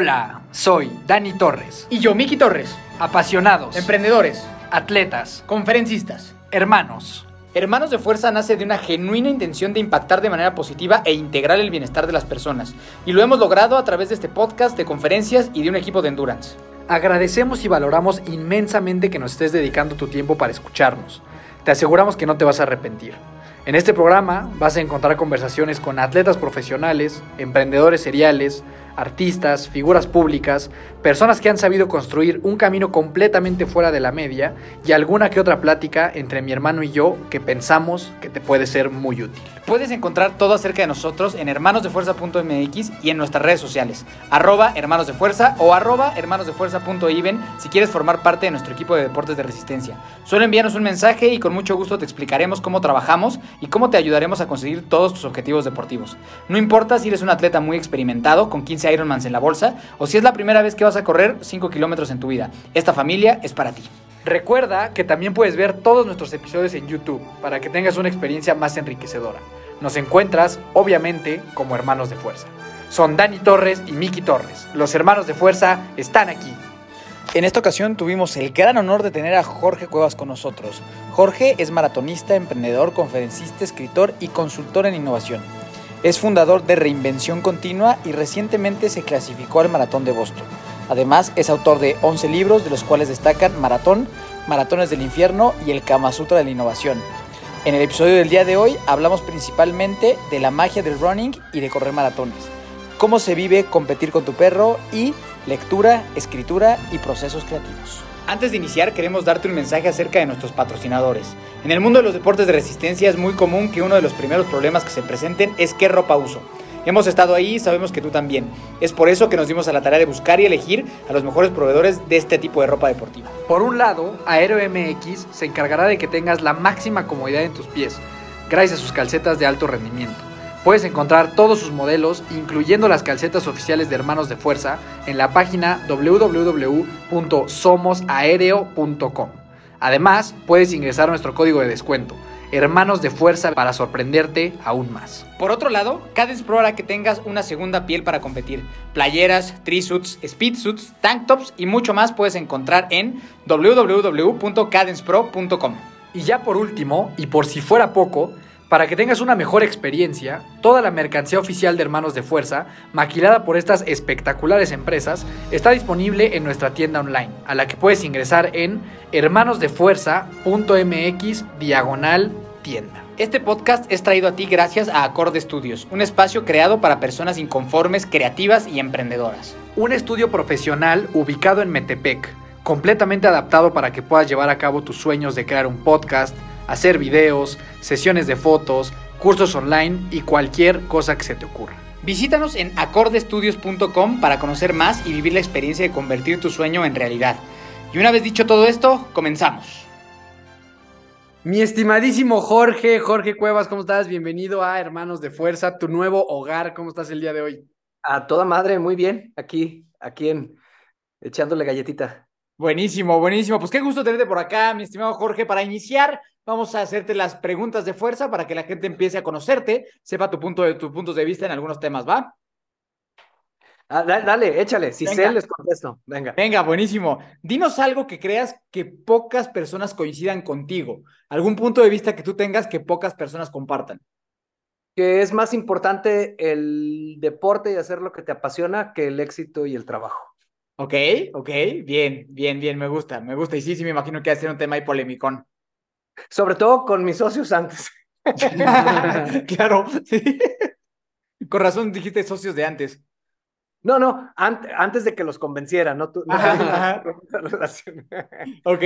Hola, soy Dani Torres. Y yo, Miki Torres. Apasionados. Emprendedores. Atletas. Conferencistas. Hermanos. Hermanos de Fuerza nace de una genuina intención de impactar de manera positiva e integrar el bienestar de las personas. Y lo hemos logrado a través de este podcast, de conferencias y de un equipo de endurance. Agradecemos y valoramos inmensamente que nos estés dedicando tu tiempo para escucharnos. Te aseguramos que no te vas a arrepentir. En este programa vas a encontrar conversaciones con atletas profesionales, emprendedores seriales, artistas, figuras públicas, personas que han sabido construir un camino completamente fuera de la media y alguna que otra plática entre mi hermano y yo que pensamos que te puede ser muy útil. Puedes encontrar todo acerca de nosotros en hermanosdefuerza.mx y en nuestras redes sociales, arroba hermanos de fuerza o arroba hermanosdefuerza.even si quieres formar parte de nuestro equipo de deportes de resistencia. Solo envíanos un mensaje y con mucho gusto te explicaremos cómo trabajamos y cómo te ayudaremos a conseguir todos tus objetivos deportivos. No importa si eres un atleta muy experimentado con 15 Ironmans en la bolsa o si es la primera vez que vas a correr 5 kilómetros en tu vida. Esta familia es para ti. Recuerda que también puedes ver todos nuestros episodios en YouTube para que tengas una experiencia más enriquecedora. Nos encuentras, obviamente, como hermanos de fuerza. Son Dani Torres y Miki Torres. Los hermanos de fuerza están aquí. En esta ocasión tuvimos el gran honor de tener a Jorge Cuevas con nosotros. Jorge es maratonista, emprendedor, conferencista, escritor y consultor en innovación. Es fundador de Reinvención Continua y recientemente se clasificó al Maratón de Boston. Además, es autor de 11 libros, de los cuales destacan Maratón, Maratones del Infierno y El Kama de la Innovación. En el episodio del día de hoy hablamos principalmente de la magia del running y de correr maratones, cómo se vive competir con tu perro y lectura, escritura y procesos creativos. Antes de iniciar, queremos darte un mensaje acerca de nuestros patrocinadores. En el mundo de los deportes de resistencia es muy común que uno de los primeros problemas que se presenten es qué ropa uso. Hemos estado ahí y sabemos que tú también. Es por eso que nos dimos a la tarea de buscar y elegir a los mejores proveedores de este tipo de ropa deportiva. Por un lado, Aero MX se encargará de que tengas la máxima comodidad en tus pies, gracias a sus calcetas de alto rendimiento. Puedes encontrar todos sus modelos, incluyendo las calcetas oficiales de Hermanos de Fuerza, en la página www.somosaereo.com. Además, puedes ingresar nuestro código de descuento, Hermanos de Fuerza, para sorprenderte aún más. Por otro lado, Cadence Pro hará que tengas una segunda piel para competir. Playeras, trisuits, speedsuits, tank tops y mucho más puedes encontrar en www.cadencepro.com. Y ya por último, y por si fuera poco, para que tengas una mejor experiencia, toda la mercancía oficial de Hermanos de Fuerza, maquilada por estas espectaculares empresas, está disponible en nuestra tienda online, a la que puedes ingresar en hermanosdefuerza.mx diagonal tienda. Este podcast es traído a ti gracias a Acorde Studios, un espacio creado para personas inconformes, creativas y emprendedoras. Un estudio profesional ubicado en Metepec, completamente adaptado para que puedas llevar a cabo tus sueños de crear un podcast, hacer videos, sesiones de fotos, cursos online y cualquier cosa que se te ocurra. Visítanos en acordestudios.com para conocer más y vivir la experiencia de convertir tu sueño en realidad. Y una vez dicho todo esto, comenzamos. Mi estimadísimo Jorge, Jorge Cuevas, ¿cómo estás? Bienvenido a Hermanos de Fuerza, tu nuevo hogar. ¿Cómo estás el día de hoy? A toda madre, muy bien. Aquí, aquí en echándole galletita. Buenísimo, buenísimo. Pues qué gusto tenerte por acá, mi estimado Jorge. Para iniciar, vamos a hacerte las preguntas de fuerza para que la gente empiece a conocerte, sepa tu punto de, tus puntos de vista en algunos temas, ¿va? Ah, dale, échale. Si sé, les contesto. Venga. Venga, buenísimo. Dinos algo que creas que pocas personas coincidan contigo. Algún punto de vista que tú tengas que pocas personas compartan. Que es más importante el deporte y hacer lo que te apasiona que el éxito y el trabajo. Ok, ok, bien, bien, bien, me gusta, me gusta. Y sí, sí, me imagino que va a ser un tema ahí polémico. Sobre todo con mis socios antes. claro, sí. Con razón dijiste socios de antes. No, no, antes de que los convenciera, no tú. ok,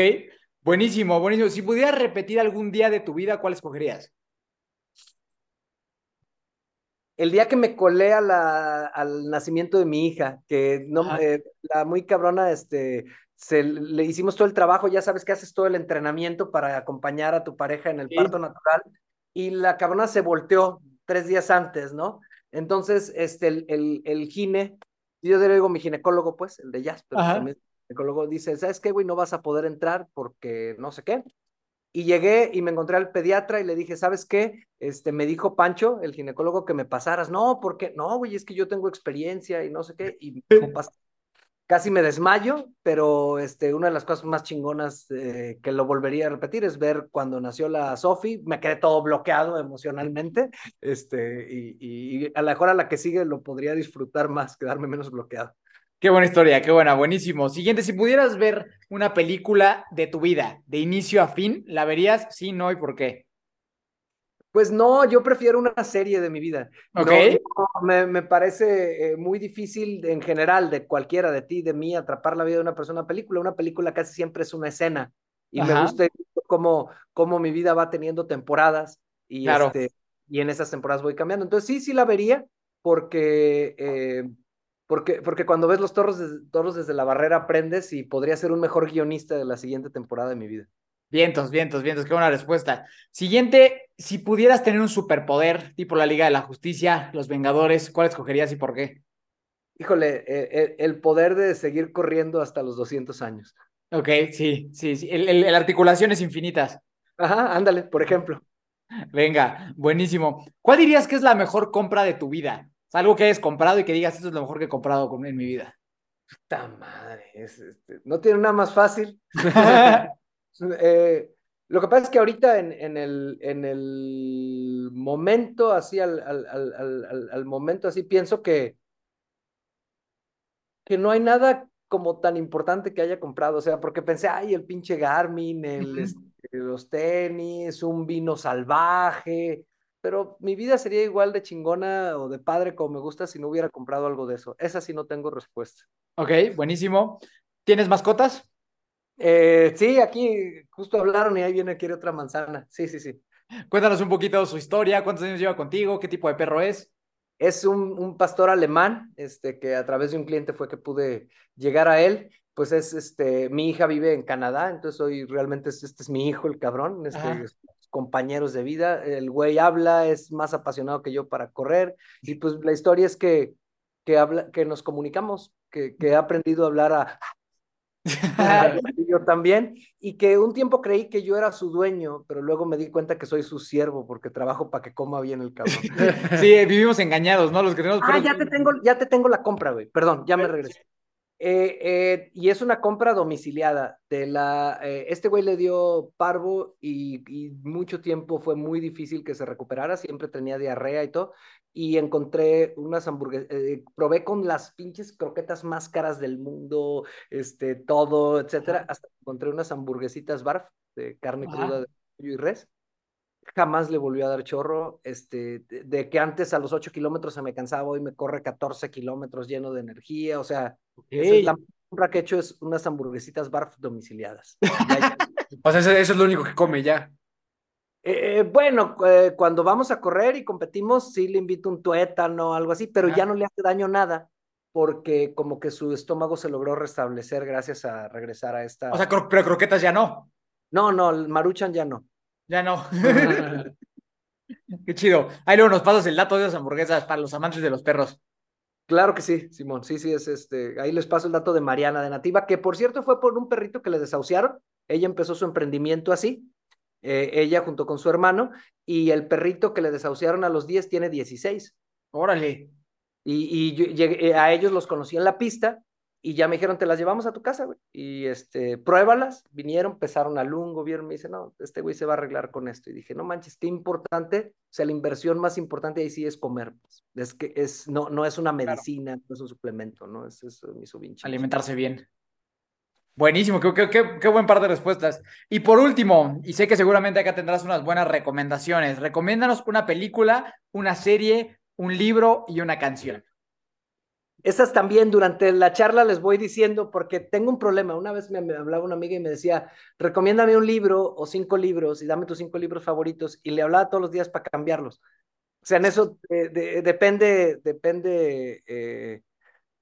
buenísimo, buenísimo. Si pudieras repetir algún día de tu vida, ¿cuál escogerías? el día que me colé al nacimiento de mi hija, que no, eh, la muy cabrona, este, se, le hicimos todo el trabajo, ya sabes que haces todo el entrenamiento para acompañar a tu pareja en el parto natural, y la cabrona se volteó tres días antes, ¿no? Entonces, este, el, el, el gine, yo le digo mi ginecólogo, pues, el de jazz, pero el ginecólogo dice, ¿sabes qué, güey? No vas a poder entrar porque no sé qué. Y llegué y me encontré al pediatra y le dije, ¿sabes qué? Este, me dijo Pancho, el ginecólogo, que me pasaras. No, porque no, güey, es que yo tengo experiencia y no sé qué. Y casi me desmayo, pero este, una de las cosas más chingonas eh, que lo volvería a repetir es ver cuando nació la Sofi, me quedé todo bloqueado emocionalmente, este, y, y, a lo mejor a la que sigue lo podría disfrutar más, quedarme menos bloqueado. Qué buena historia, qué buena, buenísimo. Siguiente, si pudieras ver una película de tu vida, de inicio a fin, ¿la verías? Sí, no y por qué. Pues no, yo prefiero una serie de mi vida. Okay. me, me, parece eh, muy difícil en general de cualquiera, de ti, de mí, atrapar la vida de una persona. Una película, una película casi siempre es una escena y me gusta cómo, cómo mi vida va teniendo temporadas y, claro. este, y en esas temporadas voy cambiando. Entonces sí, sí la vería porque eh, porque, porque cuando ves los toros, toros desde la barrera aprendes y podría ser un mejor guionista de la siguiente temporada de mi vida. Vientos, vientos, vientos, qué buena respuesta. Siguiente, si pudieras tener un superpoder tipo la Liga de la Justicia, los Vengadores, ¿cuál escogerías y por qué? Híjole, eh, el, poder de seguir corriendo hasta los 200 años. Ok, sí, sí, sí. El, el, el articulaciones infinitas. Ajá, ándale, por ejemplo. Venga, buenísimo. ¿Cuál dirías que es la mejor compra de tu vida? algo que hayas comprado y que digas, esto es lo mejor que he comprado en mi vida. Puta madre, este, no tiene nada más fácil. eh, lo que pasa es que ahorita en, en, el, en el momento, así, al, al, al, al, momento, así, pienso que, que no hay nada como tan importante que haya comprado, o sea, porque pensé, ay, el pinche Garmin, el, este, los tenis, un vino salvaje, pero mi vida sería igual de chingona o de padre como me gusta si no hubiera comprado algo de eso. Esa sí no tengo respuesta. Ok, buenísimo. ¿Tienes mascotas? Eh, sí, aquí justo hablaron y ahí viene, quiere otra manzana. Sí, sí, sí. Cuéntanos un poquito su historia, cuántos años lleva contigo, qué tipo de perro es. Es un, un pastor alemán, este, que a través de un cliente fue que pude llegar a él pues es este, mi hija vive en Canadá, entonces hoy realmente es, este es mi hijo, el cabrón, este, compañeros de vida. El güey habla, es más apasionado que yo para correr. Y pues la historia es que, que, habla, que nos comunicamos, que, que he aprendido a hablar a... yo también, y que un tiempo creí que yo era su dueño, pero luego me di cuenta que soy su siervo porque trabajo para que coma bien el cabrón. Sí, vivimos engañados, ¿no? Los que tenemos... Ah, ya te tengo, ya te tengo la compra, güey. Perdón, ya me regresé. Eh, eh, y es una compra domiciliada. De la, eh, este güey le dio parvo y, y, mucho tiempo fue muy difícil que se recuperara, siempre tenía diarrea y todo. Y encontré unas hamburguesas, probé con las pinches croquetas más caras del mundo, este, todo, etcétera. Hasta encontré unas hamburguesitas barf de carne Ajá. cruda de pollo y res jamás le volvió a dar chorro, este, de, de, que antes a los 8 kilómetros se me cansaba, hoy me corre 14 kilómetros lleno de energía, o sea, okay. es la compra que he hecho es unas hamburguesitas barf domiciliadas. o sea, eso, eso, es lo único que come ya. Eh, bueno, eh, cuando vamos a correr y competimos, sí le invito un tuétano o algo así, pero ah. ya no le hace daño nada porque como que su estómago se logró restablecer gracias a regresar a esta... O sea, cro pero croquetas ya no. No, no, el maruchan ya no. Ya no. Qué chido. Ahí luego nos pasas el dato de las hamburguesas para los amantes de los perros. Claro que sí, Simón. Sí, sí, es este. Ahí les paso el dato de Mariana de Nativa, que por cierto fue por un perrito que le desahuciaron. Ella empezó su emprendimiento así, eh, ella junto con su hermano, y el perrito que le desahuciaron a los 10 tiene 16. Órale. Y, y yo, llegué, a ellos los conocí en la pista y ya me dijeron, te las llevamos a tu casa, güey. Y este, pruébalas. Vinieron, pesaron al lungo, vieron, me dice, no, este güey se va a arreglar con esto. Y dije, no manches, qué importante. O sea, la inversión más importante ahí sí es comer. Pues. Es que es, no, no es una medicina, claro. no es un suplemento, ¿no? Es eso, me hizo bien chido. Alimentarse bien. Buenísimo, qué, qué, qué, qué, buen par de respuestas. Y por último, y sé que seguramente acá tendrás unas buenas recomendaciones, recomiéndanos una película, una serie, un libro y una canción. Esas también durante la charla les voy diciendo porque tengo un problema. Una vez me, me, hablaba una amiga y me decía, recomiéndame un libro o cinco libros y dame tus cinco libros favoritos y le hablaba todos los días para cambiarlos. O sea, en eso eh, de, depende, depende, eh,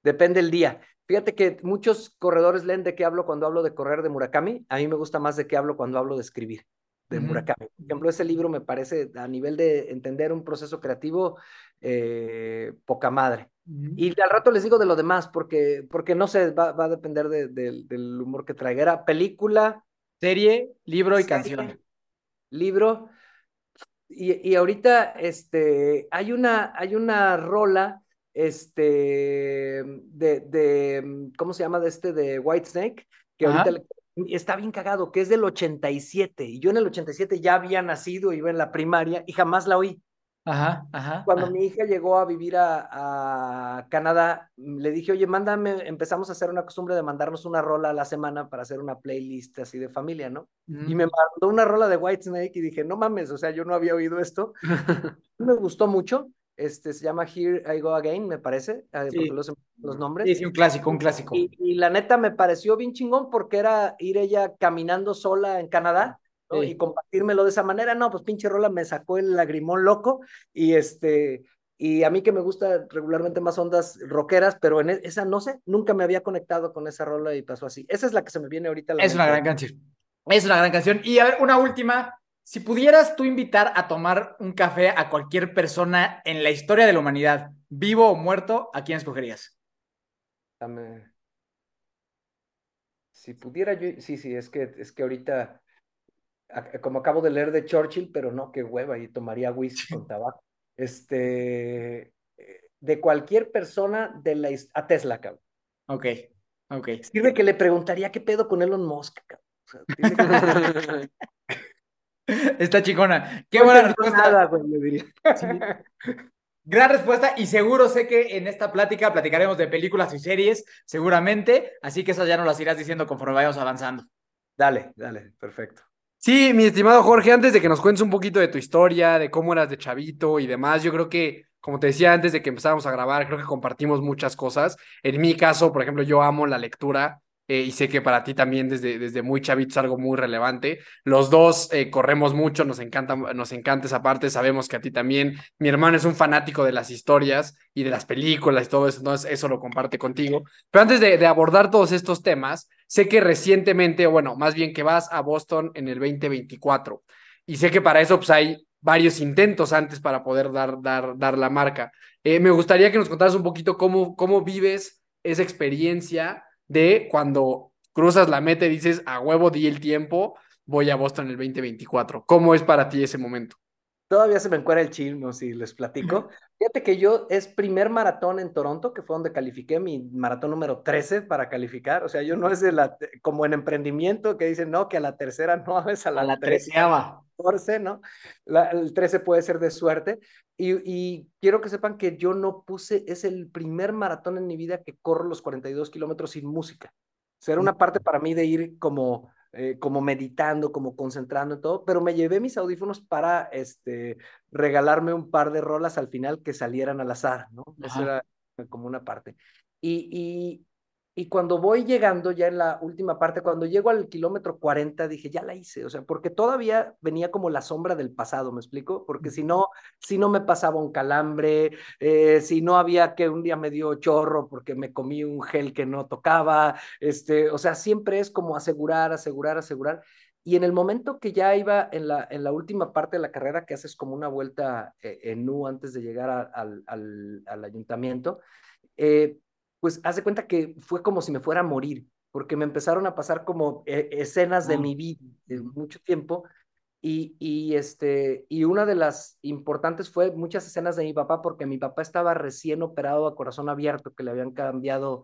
depende el día. Fíjate que muchos corredores leen de qué hablo cuando hablo de correr de Murakami. A mí me gusta más de qué hablo cuando hablo de escribir de uh -huh. Murakami. Por ejemplo, ese libro me parece a nivel de entender un proceso creativo eh, poca madre. Uh -huh. Y al rato les digo de lo demás, porque, porque no sé, va, va a depender de, de, del humor que traiga. Era película, serie, libro y serie, canción. libro. Y, y ahorita este, hay, una, hay una rola este, de, de, ¿cómo se llama? De este, de White Snake, que ahorita está bien cagado, que es del 87. Y yo en el 87 ya había nacido, iba en la primaria y jamás la oí. Ajá, ajá. Cuando mi hija llegó a vivir a, Canadá, le dije, oye, mándame, empezamos a hacer una costumbre de mandarnos una rola a la semana para hacer una playlist así de familia, ¿no? Y me mandó una rola de Whitesnake y dije, no mames, o sea, yo no había oído esto. me gustó mucho. Este, se llama Here I Go Again, me parece, eh, sí. los, los, nombres. Sí, sí, un clásico, un clásico. Y, y, la neta me pareció bien chingón porque era ir ella caminando sola en Canadá y compartírmelo de esa manera, no, pues pinche rola me sacó el lagrimón loco y este, y a mí que me gusta regularmente más ondas rockeras, pero en e, esa no sé, nunca me había conectado con esa rola y pasó así. Esa es la que se me viene ahorita. es una gran canción. Es una gran canción. Y a ver, una última. Si pudieras tú invitar a tomar un café a cualquier persona en la historia de la humanidad, vivo o muerto, ¿a quién escogerías? Dame. Si pudiera yo, sí, sí, es que, es que ahorita como acabo de leer de Churchill, pero no, qué hueva, y tomaría whisky con tabaco. Este, de cualquier persona de la a Tesla, cabrón. Ok, ok. Sirve que le preguntaría qué pedo con Elon Musk, cabrón. Está chicona. Qué buena respuesta. Gran respuesta y seguro sé que en esta plática platicaremos de películas y series, seguramente, así que esas ya nos las irás diciendo conforme vayamos avanzando. Dale, dale, perfecto. Sí, mi estimado Jorge, antes de que nos cuentes un poquito de tu historia, de cómo eras de chavito y demás, yo creo que, como te decía antes de que empezáramos a grabar, creo que compartimos muchas cosas. En mi caso, por ejemplo, yo amo la lectura eh, y sé que para ti también desde, desde muy chavito es algo muy relevante. Los dos eh, corremos mucho, nos encanta, nos encanta esa parte, sabemos que a ti también. Mi hermano es un fanático de las historias y de las películas y todo eso, entonces eso lo comparte contigo. Pero antes de, abordar todos estos temas, sé que recientemente, bueno, más bien que vas a Boston en el 2024 y sé que para eso pues hay varios intentos antes para poder dar, dar, dar la marca. Eh, me gustaría que nos contaras un poquito cómo, cómo vives esa experiencia de cuando cruzas la meta y dices, a huevo di el tiempo, voy a Boston el 2024. ¿Cómo es para ti ese momento? Todavía se me encuera el chismo si les platico. Fíjate que yo es primer maratón en Toronto, que fue donde califiqué mi maratón número 13 para calificar. O sea, yo no es de la, como en emprendimiento que dicen, no, que a la tercera no, es a la, a la treceava. 14, ¿no? La, el 13 puede ser de suerte. Y, y, quiero que sepan que yo no puse, es el primer maratón en mi vida que corro los 42 kilómetros sin música. O sea, era una parte para mí de ir como, eh, como meditando, como concentrando en todo, pero me llevé mis audífonos para este, regalarme un par de rolas al final que salieran al azar, ¿no? Eso era como una parte. Y, y, cuando voy llegando ya en la última parte, cuando llego al kilómetro 40, dije, ya la hice, o sea, porque todavía venía como la sombra del pasado, ¿me explico? Porque si no, si no me pasaba un calambre, eh, si no había que un día me dio chorro porque me comí un gel que no tocaba, este, o sea, siempre es como asegurar, asegurar, asegurar. Y en el momento que ya iba en la, en la última parte de la carrera, que haces como una vuelta eh, en U antes de llegar a, al, al, al, ayuntamiento, eh, pues hace cuenta que fue como si me fuera a morir, porque me empezaron a pasar como eh, escenas de mi vida de mucho tiempo. Y, y, este, y una de las importantes fue muchas escenas de mi papá, porque mi papá estaba recién operado a corazón abierto, que le habían cambiado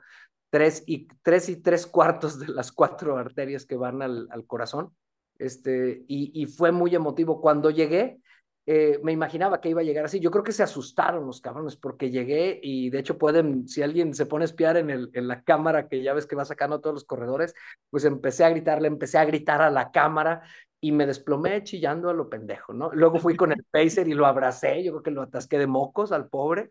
tres y tres, y tres cuartos de las cuatro arterias que van al, al corazón. Este, y, y, fue muy emotivo. Cuando llegué, eh, me imaginaba que iba a llegar así. Yo creo que se asustaron los cabrones porque llegué y de hecho pueden, si alguien se pone a espiar en, el, en la cámara que ya ves que va sacando todos los corredores, pues empecé a gritarle, empecé a gritar a la cámara y me desplomé chillando a lo pendejo, ¿no? Luego fui con el pacer y lo abracé, yo creo que lo atasqué de mocos al pobre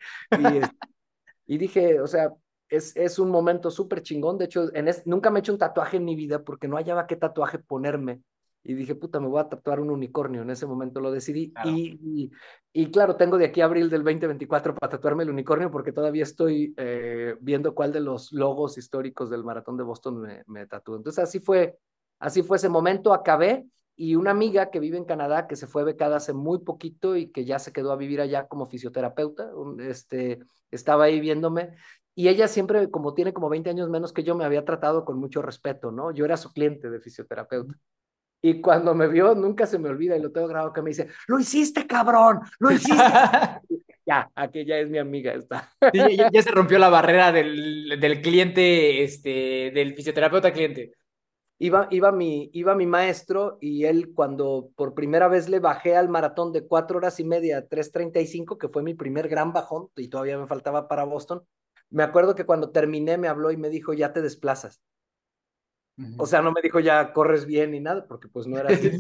y, dije, o sea, es, es un momento súper chingón. De hecho, en nunca me he hecho un tatuaje en mi vida porque no hallaba qué tatuaje ponerme y dije, puta, me voy a tatuar un unicornio. En ese momento lo decidí. Y, y, claro, tengo de aquí a abril del 2024 para tatuarme el unicornio porque todavía estoy eh, viendo cuál de los logos históricos del maratón de Boston me, me tatúo. Entonces así fue, así fue ese momento. Acabé y una amiga que vive en Canadá, que se fue becada hace muy poquito y que ya se quedó a vivir allá como fisioterapeuta, este, estaba ahí viéndome. Y ella siempre, como tiene como 20 años menos que yo, me había tratado con mucho respeto, ¿no? Yo era su cliente de fisioterapeuta. Y cuando me vio, nunca se me olvida y lo tengo grabado que me dice, lo hiciste, cabrón, lo hiciste. ya, aquí ya es mi amiga esta. ya, se rompió la barrera del, del cliente, este, del fisioterapeuta cliente. Iba, iba, mi, iba mi maestro y él cuando por primera vez le bajé al maratón de cuatro horas y media a 3.35, que fue mi primer gran bajón y todavía me faltaba para Boston, me acuerdo que cuando terminé me habló y me dijo, ya te desplazas. O sea, no me dijo ya corres bien ni nada, porque pues no era así.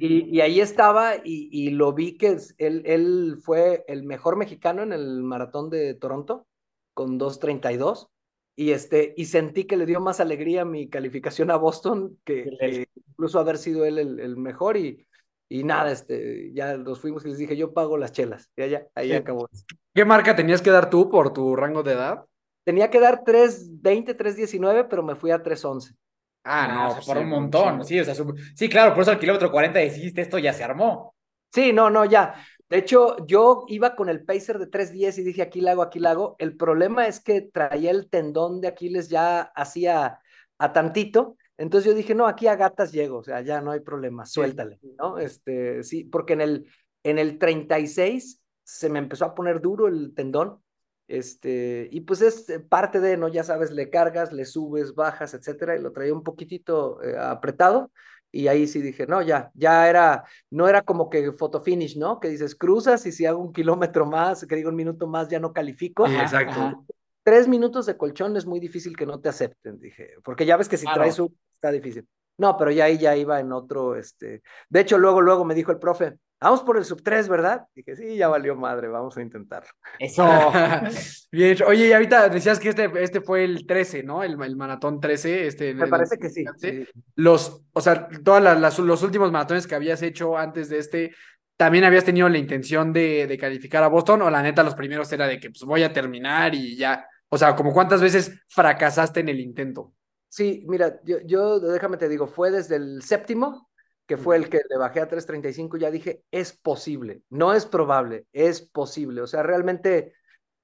Y, ahí estaba y, y, lo vi que él, él fue el mejor mexicano en el maratón de Toronto con 2.32 y, este, y sentí que le dio más alegría mi calificación a Boston que, incluso haber sido él el, mejor y, y nada, este, ya nos fuimos y les dije, yo pago las chelas. Y allá, ahí acabó. ¿Qué marca tenías que dar tú por tu rango de edad? Tenía que dar 3.20, 3.19, pero me fui a 3.11. Ah, no, ah, pues por un montón. Sí, o sea, sí, claro, por eso al kilómetro 40 dijiste esto ya se armó. Sí, no, no, ya. De hecho, yo iba con el pacer de 3.10 y dije, aquí la hago, aquí la hago. El problema es que traía el tendón de Aquiles ya hacía a tantito. Entonces yo dije, no, aquí a gatas llego, o sea, ya no hay problema, suéltale, ¿no? Este, sí, porque en el, en el 36 se me empezó a poner duro el tendón este, y pues es eh, parte de, ¿no? Ya sabes, le cargas, le subes, bajas, etcétera, y lo traía un poquitito eh, apretado. Y ahí sí dije, no, ya, ya era, no era como que photo finish, ¿no? Que dices, cruzas y si hago un kilómetro más, que digo un minuto más, ya no califico. exacto. Tres minutos de colchón es muy difícil que no te acepten, dije, porque ya ves que si traes un, está difícil. No, pero ya ahí ya iba en otro, este, de hecho, luego, luego me dijo el profe, Vamos por el sub 3, ¿verdad? Dije, sí, ya valió madre, vamos a intentarlo. Eso. Bien, oye, y ahorita decías que este, este fue el 13, ¿no? El, el maratón 13. Este, Me parece que sí, Los, o sea, todos los últimos maratones que habías hecho antes de este, ¿también habías tenido la intención de, de, calificar a Boston? O la neta, los primeros era de que pues voy a terminar y ya. O sea, como cuántas veces fracasaste en el intento. Sí, mira, yo, yo déjame te digo, fue desde el séptimo que fue el que le bajé a 3.35, ya dije, es posible, no es probable, es posible. O sea, realmente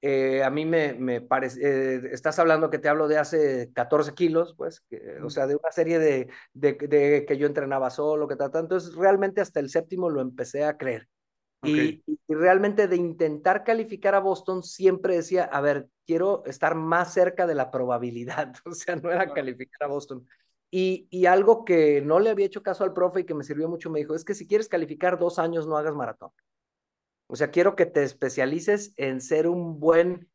eh, a mí me, me parece, eh, estás hablando que te hablo de hace 14 kilos, pues, o sea, de una serie de, de, que yo entrenaba solo, que tal, entonces realmente hasta el séptimo lo empecé a creer. Y, y, realmente de intentar calificar a Boston siempre decía, a ver, quiero estar más cerca de la probabilidad, o sea, no era calificar a Boston. Y, algo que no le había hecho caso al profe y que me sirvió mucho, me dijo, es que si quieres calificar dos años, no hagas maratón. O sea, quiero que te especialices en ser un buen,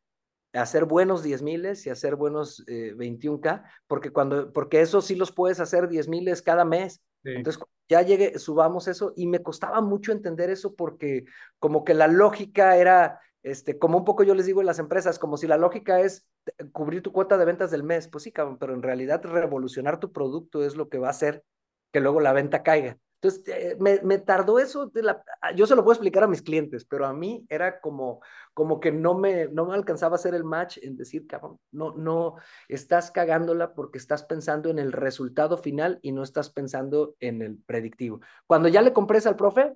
hacer buenos 10 miles y hacer buenos 21K, eh, porque, cuando, porque eso sí los puedes hacer 10 miles cada mes. Entonces, ya llegue, subamos eso y me costaba mucho entender eso porque como que la lógica era, este, como un poco yo les digo en las empresas, como si la lógica es cubrir tu cuota de ventas del mes, pues sí, cabrón, pero en realidad revolucionar tu producto es lo que va a hacer que luego la venta caiga. Entonces, eh, me, me, tardó eso, de la, ah, yo se lo puedo explicar a mis clientes, pero a mí era como, como que no me, no me alcanzaba a hacer el match en decir, cabrón, no, no, estás cagándola porque estás pensando en el resultado final y no estás pensando en el predictivo. Cuando ya le compré al profe,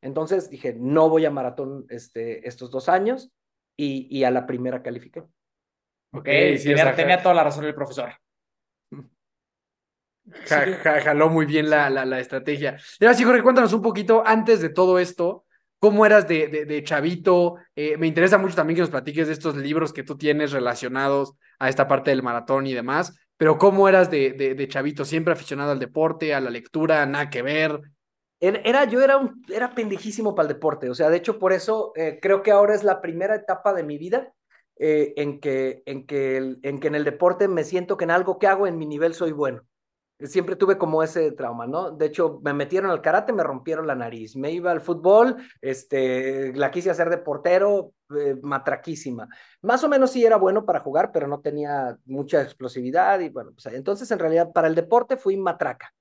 entonces dije, no voy a maratón este, estos dos años y, y a la primera califiqué. Ok, sí, tenía, toda la razón el profesor. Jaló muy bien la, la, la estrategia. Ahora sí, Jorge, cuéntanos un poquito antes de todo esto, ¿cómo eras de, de, de chavito? Eh, me interesa mucho también que nos platiques de estos libros que tú tienes relacionados a esta parte del maratón y demás, pero ¿cómo eras de, de chavito? ¿Siempre aficionado al deporte, a la lectura, nada que ver? Era, yo era, un, era pendejísimo para el deporte, o sea, de hecho por eso eh, creo que ahora es la primera etapa de mi vida eh, en, que, en, que en que en el deporte me siento que en algo que hago en mi nivel soy bueno. Siempre tuve como ese trauma, ¿no? De hecho, me metieron al karate, me rompieron la nariz. Me iba al fútbol, este, la quise hacer de portero, eh, matraquísima. Más o menos sí era bueno para jugar, pero no tenía mucha explosividad y bueno, pues entonces en realidad para el deporte fui matraca.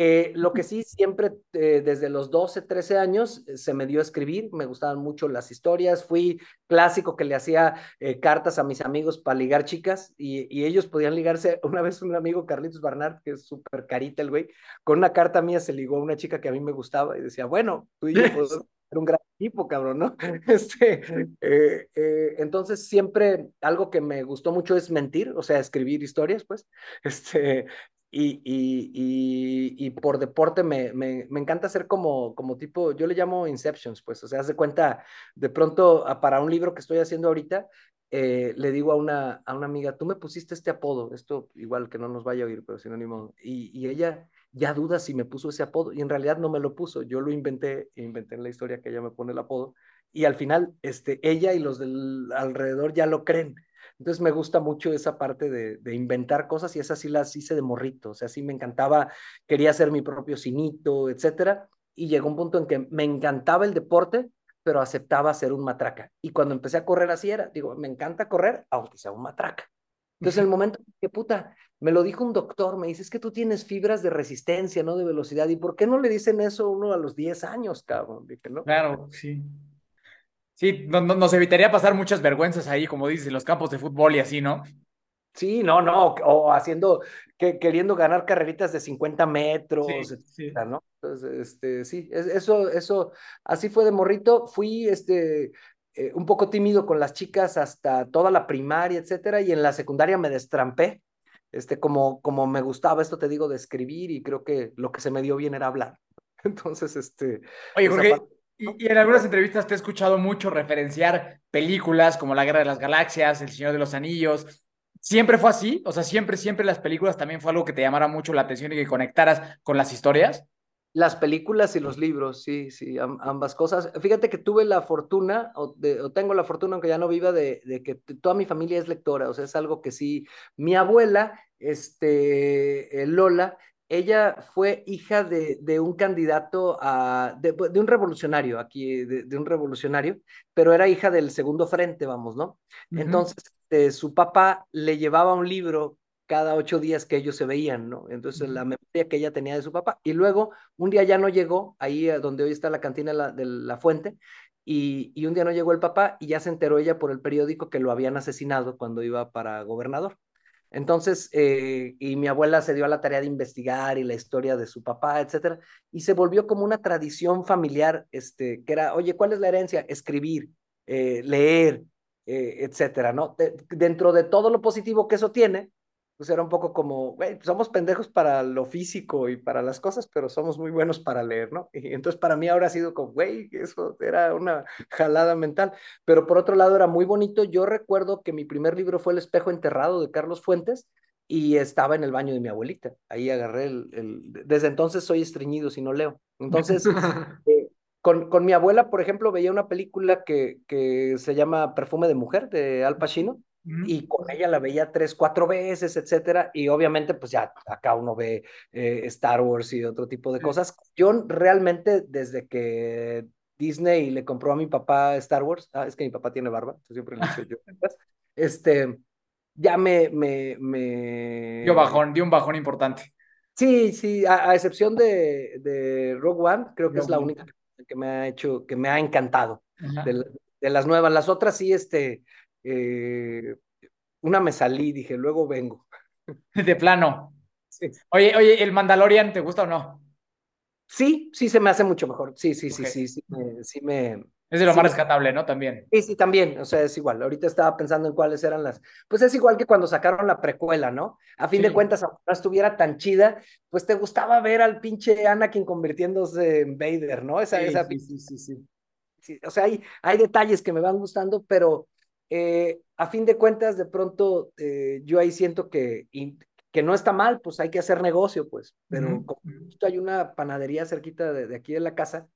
Eh, lo que sí, siempre eh, desde los 12, 13 años eh, se me dio a escribir, me gustaban mucho las historias, fui clásico que le hacía cartas a mis amigos para ligar chicas y, ellos podían ligarse. Una vez un amigo, Carlitos Barnard, que es súper carita el güey, con una carta mía se ligó a una chica que a mí me gustaba y decía, bueno, tú y yo podemos ser un gran tipo, cabrón, ¿no? Este, entonces siempre algo que me gustó mucho es mentir, o sea, escribir historias, pues, este, y, y, y, y por deporte me, me, me, encanta hacer como, como tipo, yo le llamo Inceptions, pues, o sea, hace cuenta, de pronto, para un libro que estoy haciendo ahorita, eh, le digo a una, a una amiga, tú me pusiste este apodo, esto igual que no nos vaya a oír, pero sinónimo, y, y ella ya duda si me puso ese apodo, y en realidad no me lo puso, yo lo inventé, inventé en la historia que ella me pone el apodo, y al final, este, ella y los del alrededor ya lo creen. Entonces me gusta mucho esa parte de, de, inventar cosas y esas sí las hice de morrito, o sea, sí me encantaba, quería hacer mi propio cinito, etcétera, y llegó un punto en que me encantaba el deporte, pero aceptaba ser un matraca. Y cuando empecé a correr así era, digo, me encanta correr, aunque sea un matraca. Entonces, en el momento que puta, me lo dijo un doctor, me dice, es que tú tienes fibras de resistencia, no de velocidad. ¿Y por qué no le dicen eso uno a los 10 años, cabrón? Dije, ¿no? Claro, sí. Sí, no, no, nos evitaría pasar muchas vergüenzas ahí, como dices, en los campos de fútbol y así, ¿no? Sí, no, no, o haciendo, que, queriendo ganar carreritas de 50 metros, sí, etcétera, sí. ¿no? Entonces, este, sí, eso, eso, así fue de morrito. Fui, este, eh, un poco tímido con las chicas hasta toda la primaria, etcétera, y en la secundaria me destrampé, este, como, como me gustaba esto, te digo, de escribir, y creo que lo que se me dio bien era hablar. Entonces, este. Oye, Jorge, parte... y, y, en algunas entrevistas te he escuchado mucho referenciar películas como La Guerra de las Galaxias, El Señor de los Anillos. ¿Siempre fue así? O sea, siempre, siempre las películas también fue algo que te llamara mucho la atención y que conectaras con las historias. Las películas y los libros, sí, sí, ambas cosas. Fíjate que tuve la fortuna, o, de, o tengo la fortuna, aunque ya no viva, de, de, que toda mi familia es lectora, o sea, es algo que sí. Mi abuela, este, Lola, ella fue hija de, de un candidato a, de, de, un revolucionario, aquí, de, un revolucionario, pero era hija del segundo frente, vamos, ¿no? Uh -huh. Entonces, este, su papá le llevaba un libro cada ocho días que ellos se veían, ¿no? Entonces, uh -huh. la memoria que ella tenía de su papá. Y luego, un día ya no llegó, ahí donde hoy está la cantina de la, de la fuente, y, y, un día no llegó el papá y ya se enteró ella por el periódico que lo habían asesinado cuando iba para gobernador. Entonces, eh, y mi abuela se dio a la tarea de investigar y la historia de su papá, etcétera, y se volvió como una tradición familiar, este, que era, oye, ¿cuál es la herencia? Escribir, eh, leer, eh, etcétera, ¿no? De, dentro de todo lo positivo que eso tiene, pues era un poco como, güey, somos pendejos para lo físico y para las cosas, pero somos muy buenos para leer, ¿no? Y entonces para mí ahora ha sido como, güey, eso era una jalada mental. Pero por otro lado era muy bonito. Yo recuerdo que mi primer libro fue El espejo enterrado de Carlos Fuentes y estaba en el baño de mi abuelita. Ahí agarré el... el... Desde entonces soy estreñido si no leo. Entonces... eh, con, con, mi abuela, por ejemplo, veía una película que, que se llama Perfume de Mujer de Al Pacino y con ella la veía tres, cuatro veces, etcétera, y obviamente pues ya acá uno ve eh, Star Wars y otro tipo de cosas. Yo realmente desde que Disney le compró a mi papá Star Wars, ah, es que mi papá tiene barba, siempre lo dicho yo, este, ya me, me, me... Dio bajón, dio un bajón importante. Sí, sí, a, a excepción de, de, Rogue One, creo que Rogue es la única que me ha hecho, que me ha encantado. De, de, las nuevas, las otras sí, este, eh, una me salí, dije, luego vengo. De plano. Sí. Oye, oye, ¿el Mandalorian te gusta o no? Sí, sí, se me hace mucho mejor. Sí, sí, okay. sí, sí, sí, me, sí me... Es de lo sí, más rescatable, ¿no? También. Sí, sí, también. O sea, es igual. Ahorita estaba pensando en cuáles eran las. Pues es igual que cuando sacaron la precuela, ¿no? A fin sí. de cuentas, aunque no estuviera tan chida, pues te gustaba ver al pinche Anakin convirtiéndose en Vader, ¿no? Esa, sí, esa sí, sí, sí, sí. sí. O sea, hay, hay detalles que me van gustando, pero eh, a fin de cuentas, de pronto, eh, yo ahí siento que, que no está mal, pues hay que hacer negocio, pues, pero como hay una panadería cerquita de, de, aquí de la casa,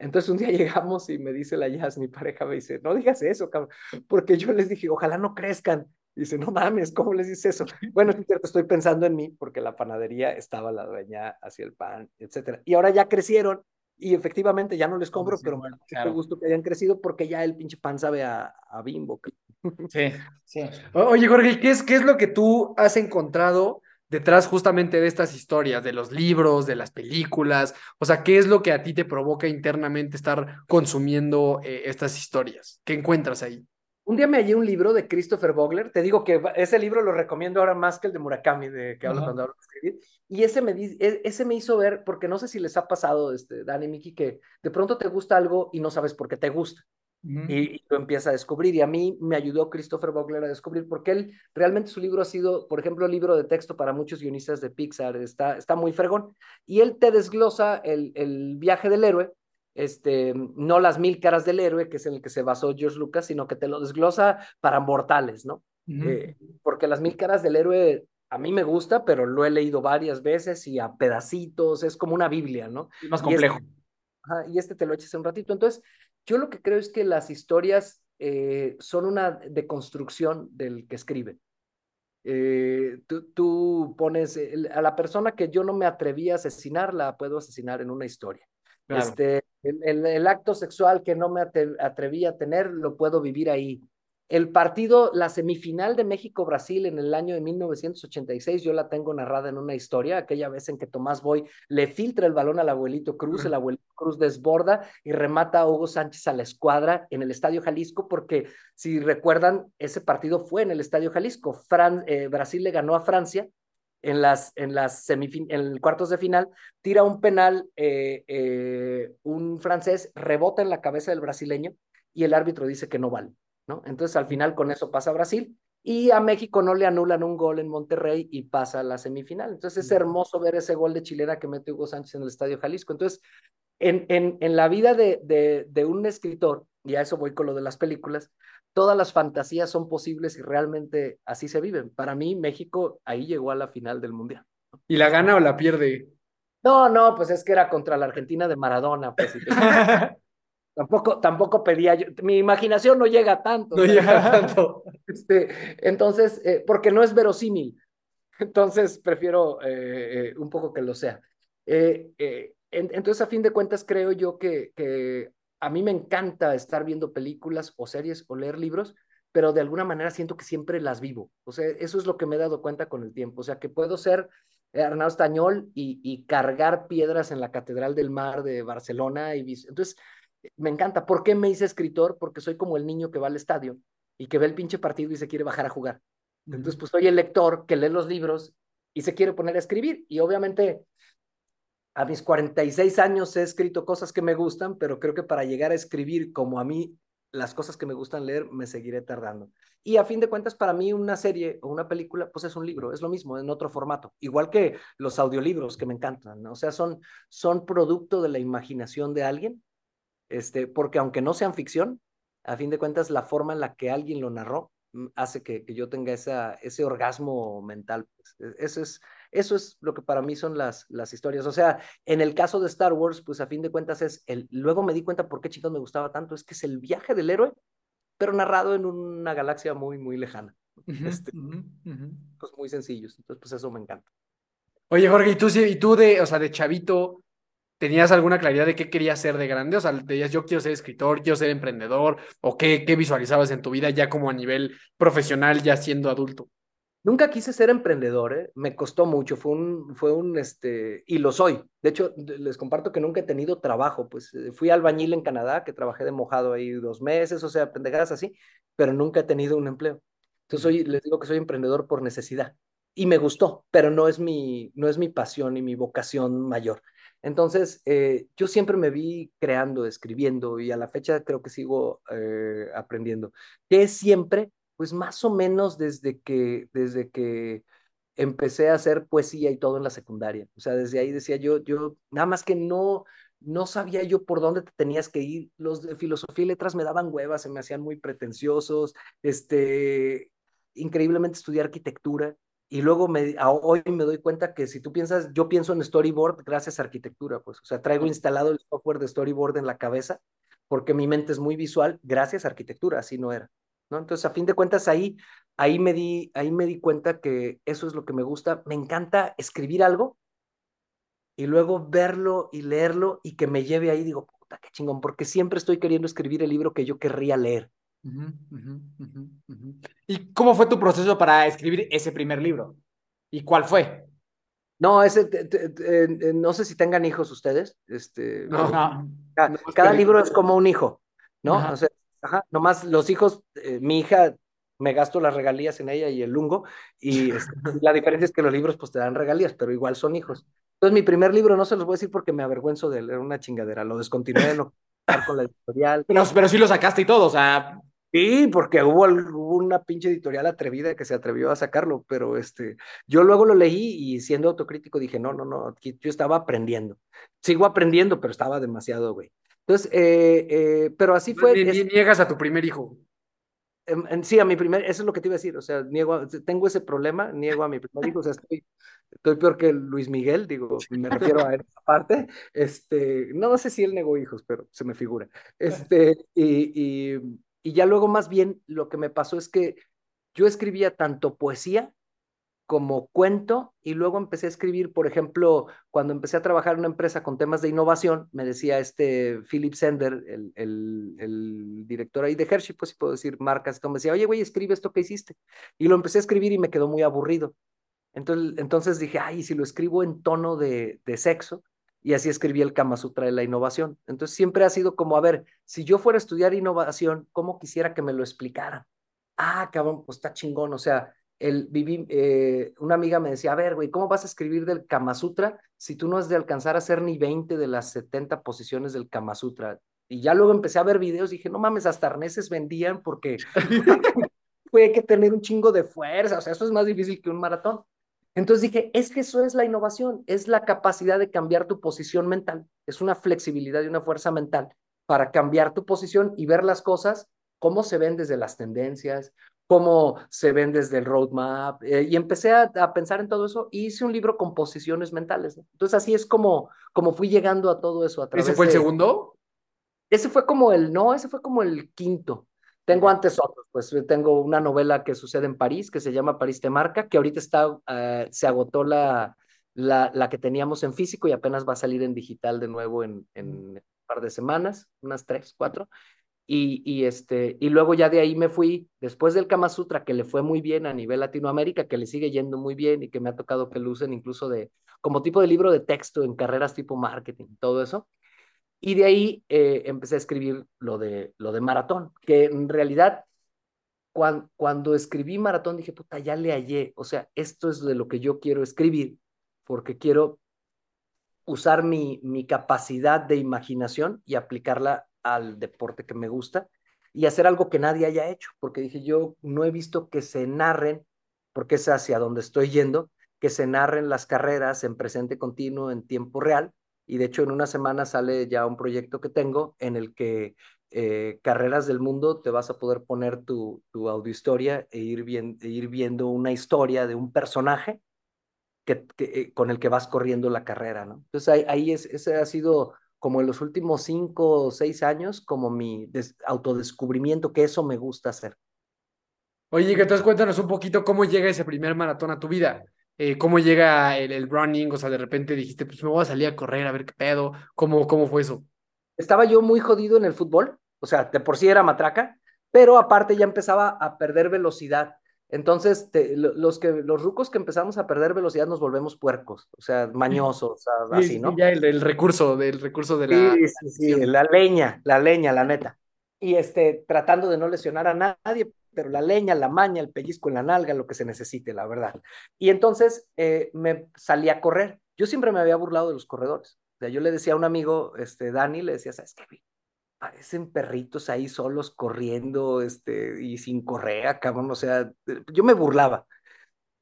entonces un día llegamos y me dice la Jazz, mi pareja me dice, no digas eso, cabrón, porque yo les dije, ojalá no crezcan. Dice, no mames, ¿cómo les dices eso? Bueno, es cierto, estoy pensando en mí, porque la panadería estaba la dueña hacia el pan, etcétera. Y ahora ya crecieron, y efectivamente ya no les compro, sí, pero bueno, claro. gusto que hayan crecido porque ya el pinche pan sabe a, a bimbo. Sí, sí. Oye, Jorge, ¿qué es, ¿qué es lo que tú has encontrado detrás justamente de estas historias, de los libros, de las películas? O sea, ¿qué es lo que a ti te provoca internamente estar consumiendo eh, estas historias? ¿Qué encuentras ahí? Un día me hallé un libro de Christopher Vogler, te digo que ese libro lo recomiendo ahora más que el de Murakami, de que hablo cuando hablo de escribir, y ese me, e, ese me hizo ver, porque no sé si les ha pasado, este, Dani, Miki, que de pronto te gusta algo y no sabes por qué te gusta. y, lo empieza a descubrir. Y a mí me ayudó Christopher Vogler a descubrir, porque él realmente su libro ha sido, por ejemplo, libro de texto para muchos guionistas de Pixar, está, está muy fregón. Y él te desglosa el, el viaje del héroe este, no las mil caras del héroe, que es en el que se basó George Lucas, sino que te lo desglosa para mortales, ¿no? Eh, porque las mil caras del héroe a mí me gusta, pero lo he leído varias veces y a pedacitos, es como una Biblia, ¿no? más complejo. Y este, y este te lo eches un ratito. Entonces, yo lo que creo es que las historias eh, son una deconstrucción del que escribe. Eh, tú, tú, pones a la persona que yo no me atreví a asesinar, la puedo asesinar en una historia. Este, el, el, acto sexual que no me atreví a tener, lo puedo vivir ahí. El partido, la semifinal de México-Brasil en el año de 1986, yo la tengo narrada en una historia, aquella vez en que Tomás Boy le filtra el balón al abuelito Cruz, el abuelito Cruz desborda y remata a Hugo Sánchez a la escuadra en el Estadio Jalisco, porque si recuerdan, ese partido fue en el Estadio Jalisco. Fran, eh, Brasil le ganó a Francia en las, en las en cuartos de final, tira un penal, eh, eh, un francés rebota en la cabeza del brasileño y el árbitro dice que no vale, ¿no? Entonces al final con eso pasa a Brasil y a México no le anulan un gol en Monterrey y pasa a la semifinal. Entonces es hermoso ver ese gol de chilena que mete Hugo Sánchez en el Estadio Jalisco. Entonces, en, en, en la vida de, de, de un escritor, y a eso voy con lo de las películas, todas las fantasías son posibles y realmente así se viven. Para mí, México ahí llegó a la final del Mundial. ¿Y la gana o la pierde? No, no, pues es que era contra la Argentina de Maradona. Pues, tampoco, tampoco pedía yo, mi imaginación no llega tanto. No llega tanto. Este, entonces, eh, porque no es verosímil. Entonces, prefiero eh, eh, un poco que lo sea. entonces, a fin de cuentas, creo yo que, que a mí me encanta estar viendo películas o series o leer libros, pero de alguna manera siento que siempre las vivo. O sea, eso es lo que me he dado cuenta con el tiempo. O sea, que puedo ser Arnau Estañol y, cargar piedras en la Catedral del Mar de Barcelona. Y, entonces, me encanta. ¿Por qué me hice escritor? Porque soy como el niño que va al estadio y que ve el pinche partido y se quiere bajar a jugar. Entonces, pues soy el lector que lee los libros y se quiere poner a escribir. Y obviamente a mis 46 años he escrito cosas que me gustan, pero creo que para llegar a escribir como a mí las cosas que me gustan leer, me seguiré tardando. Y a fin de cuentas, para mí una serie o una película, pues es un libro, es lo mismo, en otro formato. Igual que los audiolibros que me encantan, ¿no? O sea, son, son producto de la imaginación de alguien, este, porque aunque no sean ficción, a fin de cuentas, la forma en la que alguien lo narró mm, hace que, que yo tenga esa, ese orgasmo mental. Pues. E, eso es, eso es lo que para mí son las, las historias. O sea, en el caso de Star Wars, pues a fin de cuentas es el. Luego me di cuenta por qué chicos me gustaba tanto. Es que es el viaje del héroe, pero narrado en una galaxia muy, muy lejana. este, Pues muy sencillos. Entonces, pues eso me encanta. Oye, Jorge, ¿y tú, y tú de, o sea, de chavito, ¿tenías alguna claridad de qué querías ser de grande? O sea, te decías, yo quiero ser escritor, quiero ser emprendedor, o qué, qué visualizabas en tu vida ya como a nivel profesional, ya siendo adulto. Nunca quise ser emprendedor, ¿eh? me costó mucho, fue un, fue un, este, y lo soy. De hecho, les comparto que nunca he tenido trabajo, pues eh, fui albañil en Canadá, que trabajé de mojado ahí dos meses, o sea, pendejadas así, pero nunca he tenido un empleo. Entonces, soy, les digo que soy emprendedor por necesidad. Y me gustó, pero no es mi, no es mi pasión y mi vocación mayor. Entonces, eh, yo siempre me vi creando, escribiendo, y a la fecha creo que sigo aprendiendo. Que es siempre pues más o menos desde que, desde que empecé a hacer poesía y todo en la secundaria. O sea, desde ahí decía yo, yo, nada más que no, no sabía yo por dónde te tenías que ir. Los de filosofía y letras me daban huevas, se me hacían muy pretenciosos. Este, increíblemente estudié arquitectura. Y luego me, hoy me doy cuenta que si tú piensas, yo pienso en storyboard gracias a arquitectura, pues, o sea, traigo instalado el software de storyboard en la cabeza porque mi mente es muy visual gracias a arquitectura, así no era. ¿No? Entonces, a fin de cuentas, ahí, ahí, me di, ahí me di cuenta que eso es lo que me gusta. Me encanta escribir algo y luego verlo y leerlo y que me lleve ahí, digo, puta, qué chingón, porque siempre estoy queriendo escribir el libro que yo querría leer. ¿Y cómo fue tu proceso para escribir ese primer libro? ¿Y cuál fue? No, ese, no sé si tengan hijos ustedes. Este, no, cada, libro es como un hijo, ¿no? O sea, ajá, nomás los hijos, eh, mi hija me gasto las regalías en ella y el lungo, y este, la diferencia es que los libros pues te dan regalías, pero igual son hijos. Entonces mi primer libro no se los voy a decir porque me avergüenzo de él, era una chingadera, lo descontinué, no con la editorial. Pero, pero sí lo sacaste y todo, o sea... Sí, porque hubo, hubo, una pinche editorial atrevida que se atrevió a sacarlo, pero este, yo luego lo leí y siendo autocrítico dije, no, no, no, yo estaba aprendiendo. Sigo aprendiendo, pero estaba demasiado, güey. Entonces, eh, eh, pero así fue. Ni, ni, niegas a tu primer hijo. Sí, a mi primer, eso es lo que te iba a decir, o sea, niego, tengo ese problema, niego a mi primer hijo, o sea, estoy, estoy peor que Luis Miguel, digo, me refiero a esa parte, este, no, sé si él negó hijos, pero se me figura, este, y, y, y ya luego más bien lo que me pasó es que yo escribía tanto poesía como cuento y luego empecé a escribir, por ejemplo, cuando empecé a trabajar en una empresa con temas de innovación, me decía este Philip Sender, el, director ahí de Hershey, pues si puedo decir marcas, me decía, oye, güey, escribe esto que hiciste. Y lo empecé a escribir y me quedó muy aburrido. Entonces, entonces dije, ay, si lo escribo en tono de, de sexo, y así escribí el Kama Sutra de la innovación. Entonces siempre ha sido como, a ver, si yo fuera a estudiar innovación, ¿cómo quisiera que me lo explicaran? Ah, cabrón, pues está chingón, o sea, el, viví, eh, una amiga me decía, a ver, güey, ¿cómo vas a escribir del Kama Sutra si tú no has de alcanzar a hacer ni 20 de las 70 posiciones del Kama Sutra? Y ya luego empecé a ver videos y dije, no mames, hasta arneses vendían porque hay que tener un chingo de fuerza, o sea, eso es más difícil que un maratón. Entonces dije, es que eso es la innovación, es la capacidad de cambiar tu posición mental, es una flexibilidad y una fuerza mental para cambiar tu posición y ver las cosas cómo se ven desde las tendencias, cómo se ven desde el roadmap, eh, y empecé a, a, pensar en todo eso y hice un libro con posiciones mentales. ¿no? Entonces así es como, como fui llegando a todo eso. A través ¿Ese fue de... el segundo? Ese fue como el, no, ese fue como el quinto. Tengo antes otros, pues tengo una novela que sucede en París, que se llama París te marca, que ahorita está, uh, se agotó la, la, la, que teníamos en físico y apenas va a salir en digital de nuevo en, en un par de semanas, unas tres, cuatro. Y, y, este, y luego ya de ahí me fui, después del Kama Sutra, que le fue muy bien a nivel Latinoamérica, que le sigue yendo muy bien y que me ha tocado que lo incluso de, como tipo de libro de texto en carreras tipo marketing, todo eso. Y de ahí eh, empecé a escribir lo de, lo de maratón, que en realidad cuando, cuando escribí maratón dije, puta, ya le hallé, o sea, esto es de lo que yo quiero escribir, porque quiero usar mi, mi capacidad de imaginación y aplicarla al deporte que me gusta y hacer algo que nadie haya hecho, porque dije, yo no he visto que se narren, porque es hacia donde estoy yendo, que se narren las carreras en presente continuo, en tiempo real, y de hecho en una semana sale ya un proyecto que tengo en el que eh, carreras del mundo te vas a poder poner tu, tu audio historia e ir, bien, e ir viendo una historia de un personaje que, eh, con el que vas corriendo la carrera, ¿no? Entonces ahí, ahí es, ese ha sido como en los últimos cinco o seis años, como mi autodescubrimiento, que eso me gusta hacer. Oye, que entonces cuéntanos un poquito cómo llega ese primer maratón a tu vida. Eh, ¿Cómo llega el, el, running? O sea, de repente dijiste, pues me voy a salir a correr, a ver qué pedo. ¿Cómo, cómo fue eso? Estaba yo muy jodido en el fútbol, o sea, de por sí era matraca, pero aparte ya empezaba a perder velocidad. Entonces, te, los, que, los rucos que empezamos a perder velocidad nos volvemos puercos, o sea, mañosos, o sea, sí, así, ¿no? Ya el, el, recurso, del recurso de la... Sí, sí, sí, la leña, la leña, la neta. Y este, tratando de no lesionar a nadie, pero la leña, la maña, el pellizco en la nalga, lo que se necesite, la verdad. Y entonces eh, me salí a correr. Yo siempre me había burlado de los corredores. O sea, yo le decía a un amigo, este, Dani, le decía, ¿sabes qué? Parecen perritos ahí solos corriendo, este, y sin correa, cabrón, o sea, yo me burlaba.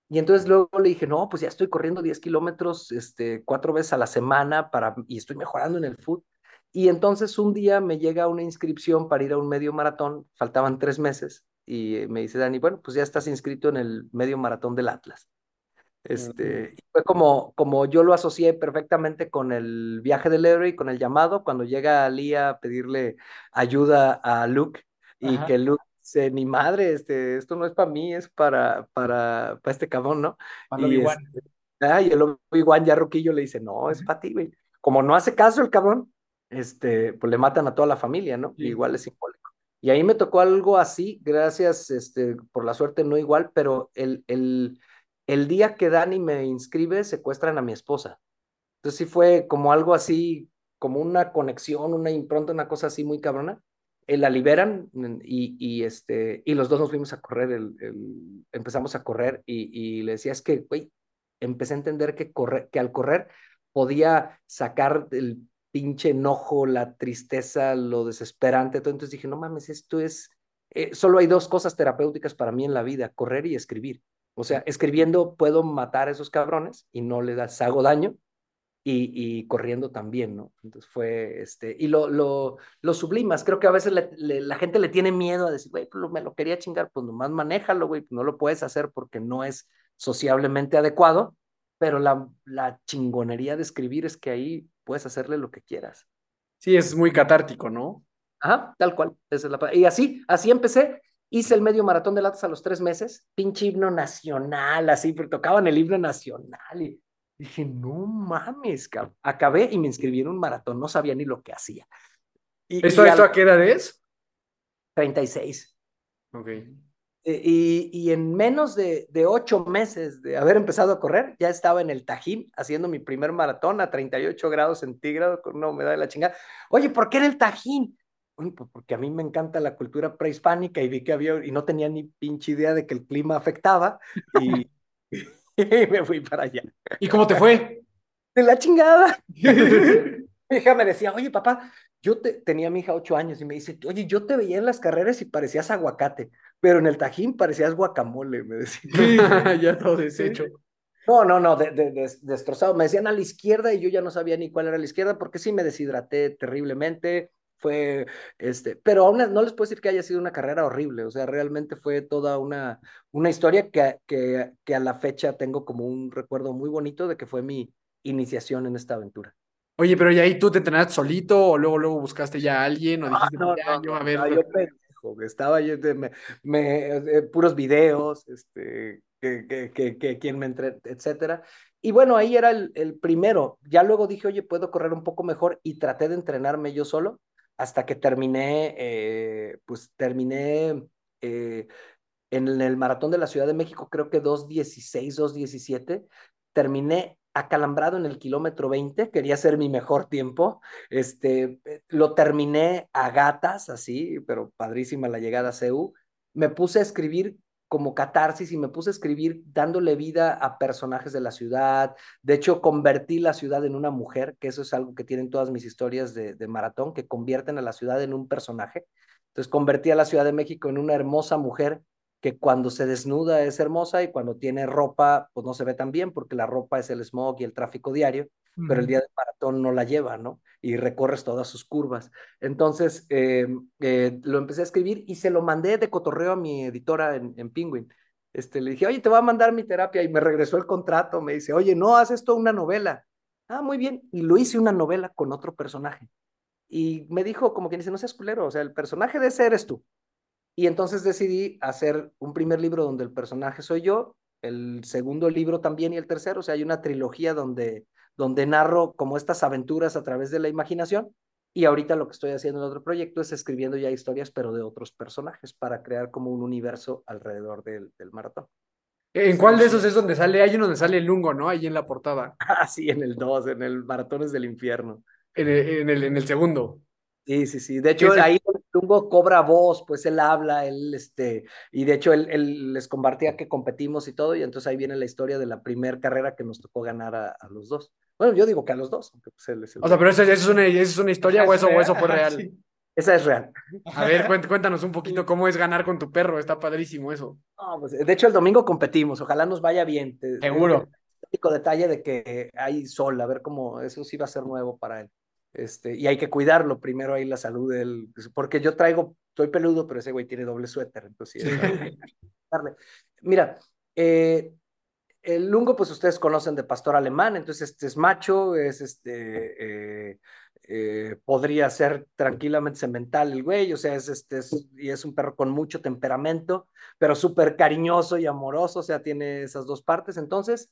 Y entonces luego le dije, no, pues ya estoy corriendo 10 kilómetros, este, cuatro veces a la semana para, y estoy mejorando en el foot. Y entonces un día me llega una inscripción para ir a un medio maratón, faltaban tres meses, y me dice Dani, bueno, pues ya estás inscrito en el medio maratón del Atlas. Este, y fue como, como yo lo asocié perfectamente con el viaje del héroe y con el llamado, cuando llega Lía a pedirle ayuda a Luke y Ajá. que Luke dice, ni madre, este, esto no es para mí, es para, para, para este cabrón, ¿no? Y. Este, ah, y el Obi-Wan ya Roquillo le dice, no, es para ti, güey. Como no hace caso el cabrón, este, pues le matan a toda la familia, ¿no? Sí. Igual es simbólico. Y ahí me tocó algo así, gracias, este, por la suerte no igual, pero el, el, el día que Dani me inscribe, secuestran a mi esposa. Entonces sí fue como algo así, como una conexión, una impronta, una cosa así muy cabrona. la liberan y, y, este, y los dos nos fuimos a correr, empezamos a correr y, y, le decía, es que, güey, empecé a entender que, correr, que al correr podía sacar el pinche enojo, la tristeza, lo desesperante, todo. entonces dije, no mames, esto es, eh, solo hay dos cosas terapéuticas para mí en la vida, correr y escribir. O sea, escribiendo puedo matar a esos cabrones y no les hago daño, y, corriendo también, ¿no? Entonces fue, este, y lo, lo, lo sublimas, creo que a veces la gente le tiene miedo a decir, güey, pues me lo quería chingar, pues nomás manéjalo, güey, no lo puedes hacer porque no es sociablemente adecuado, pero la, la chingonería de escribir es que ahí puedes hacerle lo que quieras. Sí, es muy catártico, ¿no? Ajá, tal cual. Esa es la... Y así, así empecé. Hice el medio maratón de latas a los tres meses, pinche himno nacional, así, pero tocaban el himno nacional y Dije, no mames, cabrón. Acabé y me inscribí en un maratón, no sabía ni lo que hacía. Y, ¿Esto, ¿esto a qué edad es? 36. Ok. Y, y, en menos de, de, ocho meses de haber empezado a correr, ya estaba en el Tajín haciendo mi primer maratón a 38 grados centígrados con una humedad de la chingada. Oye, ¿por qué en el Tajín? Pues porque a mí me encanta la cultura prehispánica y vi que había, y no tenía ni pinche idea de que el clima afectaba. Y, y me fui para allá. ¿Y cómo te fue? De la chingada. mi hija me decía, oye, papá, yo te, tenía a mi hija ocho años y me dice, oye, yo te veía en las carreras y parecías aguacate, pero en el tajín parecías guacamole, me decía. ya todo deshecho. No, no, no, de, de, destrozado. Me decían a la izquierda y yo ya no sabía ni cuál era la izquierda porque sí me deshidraté terriblemente fue, este, pero aún no les puedo decir que haya sido una carrera horrible, o sea, realmente fue toda una, una historia que, que, que a la fecha tengo como un recuerdo muy bonito de que fue mi iniciación en esta aventura. Oye, pero ¿y ahí tú te entrenaste solito o luego, luego buscaste ya a alguien o dijiste, no, no, yo a ver? yo pendejo, estaba yo, de, me, me, puros videos, este, que, que, que, que quien me entre, etcétera. Y bueno, ahí era el, el primero. Ya luego dije, oye, puedo correr un poco mejor y traté de entrenarme yo solo hasta que terminé, eh, pues terminé eh, en el maratón de la Ciudad de México, creo que 2.16, 2.17, terminé acalambrado en el kilómetro 20, quería ser mi mejor tiempo, este, eh, lo terminé a gatas, así, pero padrísima la llegada a CEU, me puse a escribir como catarsis y me puse a escribir dándole vida a personajes de la ciudad. De hecho, convertí la ciudad en una mujer, que eso es algo que tienen todas mis historias de, maratón, que convierten a la ciudad en un personaje. Entonces, convertí a la Ciudad de México en una hermosa mujer que cuando se desnuda es hermosa y cuando tiene ropa, pues no se ve tan bien porque la ropa es el smog y el tráfico diario, pero el día del maratón no la lleva, ¿no? Y recorres todas sus curvas. Entonces, eh, eh, lo empecé a escribir y se lo mandé de cotorreo a mi editora en, en Penguin. Este, le dije, oye, te voy a mandar mi terapia y me regresó el contrato, me dice, oye, no, haz esto una novela. Ah, muy bien. Y lo hice una novela con otro personaje. Y me dijo, como quien dice, no seas culero, o sea, el personaje de ese eres tú. Y entonces decidí hacer un primer libro donde el personaje soy yo, el segundo libro también y el tercero, o sea, hay una trilogía donde, donde narro como estas aventuras a través de la imaginación. Y ahorita lo que estoy haciendo en otro proyecto es escribiendo ya historias, pero de otros personajes, para crear como un universo alrededor del, del maratón. ¿En cuál de esos es donde sale? Hay uno donde sale el Lungo, ¿no? Ahí en la portada. Ah, sí, en el 2, en el Maratones del Infierno. En el, en el, en el segundo. Sí, sí, sí. De hecho, ahí Lungo cobra voz, pues él habla, él, este, y de hecho él, les compartía que competimos y todo, y entonces ahí viene la historia de la primera carrera que nos tocó ganar a, los dos. Bueno, yo digo que a los dos, aunque pues él es el... O sea, pero eso, es, una, es una historia o eso, o eso fue real. Esa es real. A ver, cuéntanos un poquito cómo es ganar con tu perro, está padrísimo eso. pues, de hecho, el domingo competimos, ojalá nos vaya bien. Seguro. El detalle de que hay sol, a ver cómo eso sí va a ser nuevo para él. Este, y hay que cuidarlo primero ahí la salud del, porque yo traigo, estoy peludo, pero ese güey tiene doble suéter, entonces Mira, eh, el lungo, pues ustedes conocen de pastor alemán, entonces este es macho, es este, eh, eh, podría ser tranquilamente semental el güey, o sea, es este, y es un perro con mucho temperamento, pero súper cariñoso y amoroso, o sea, tiene esas dos partes. Entonces,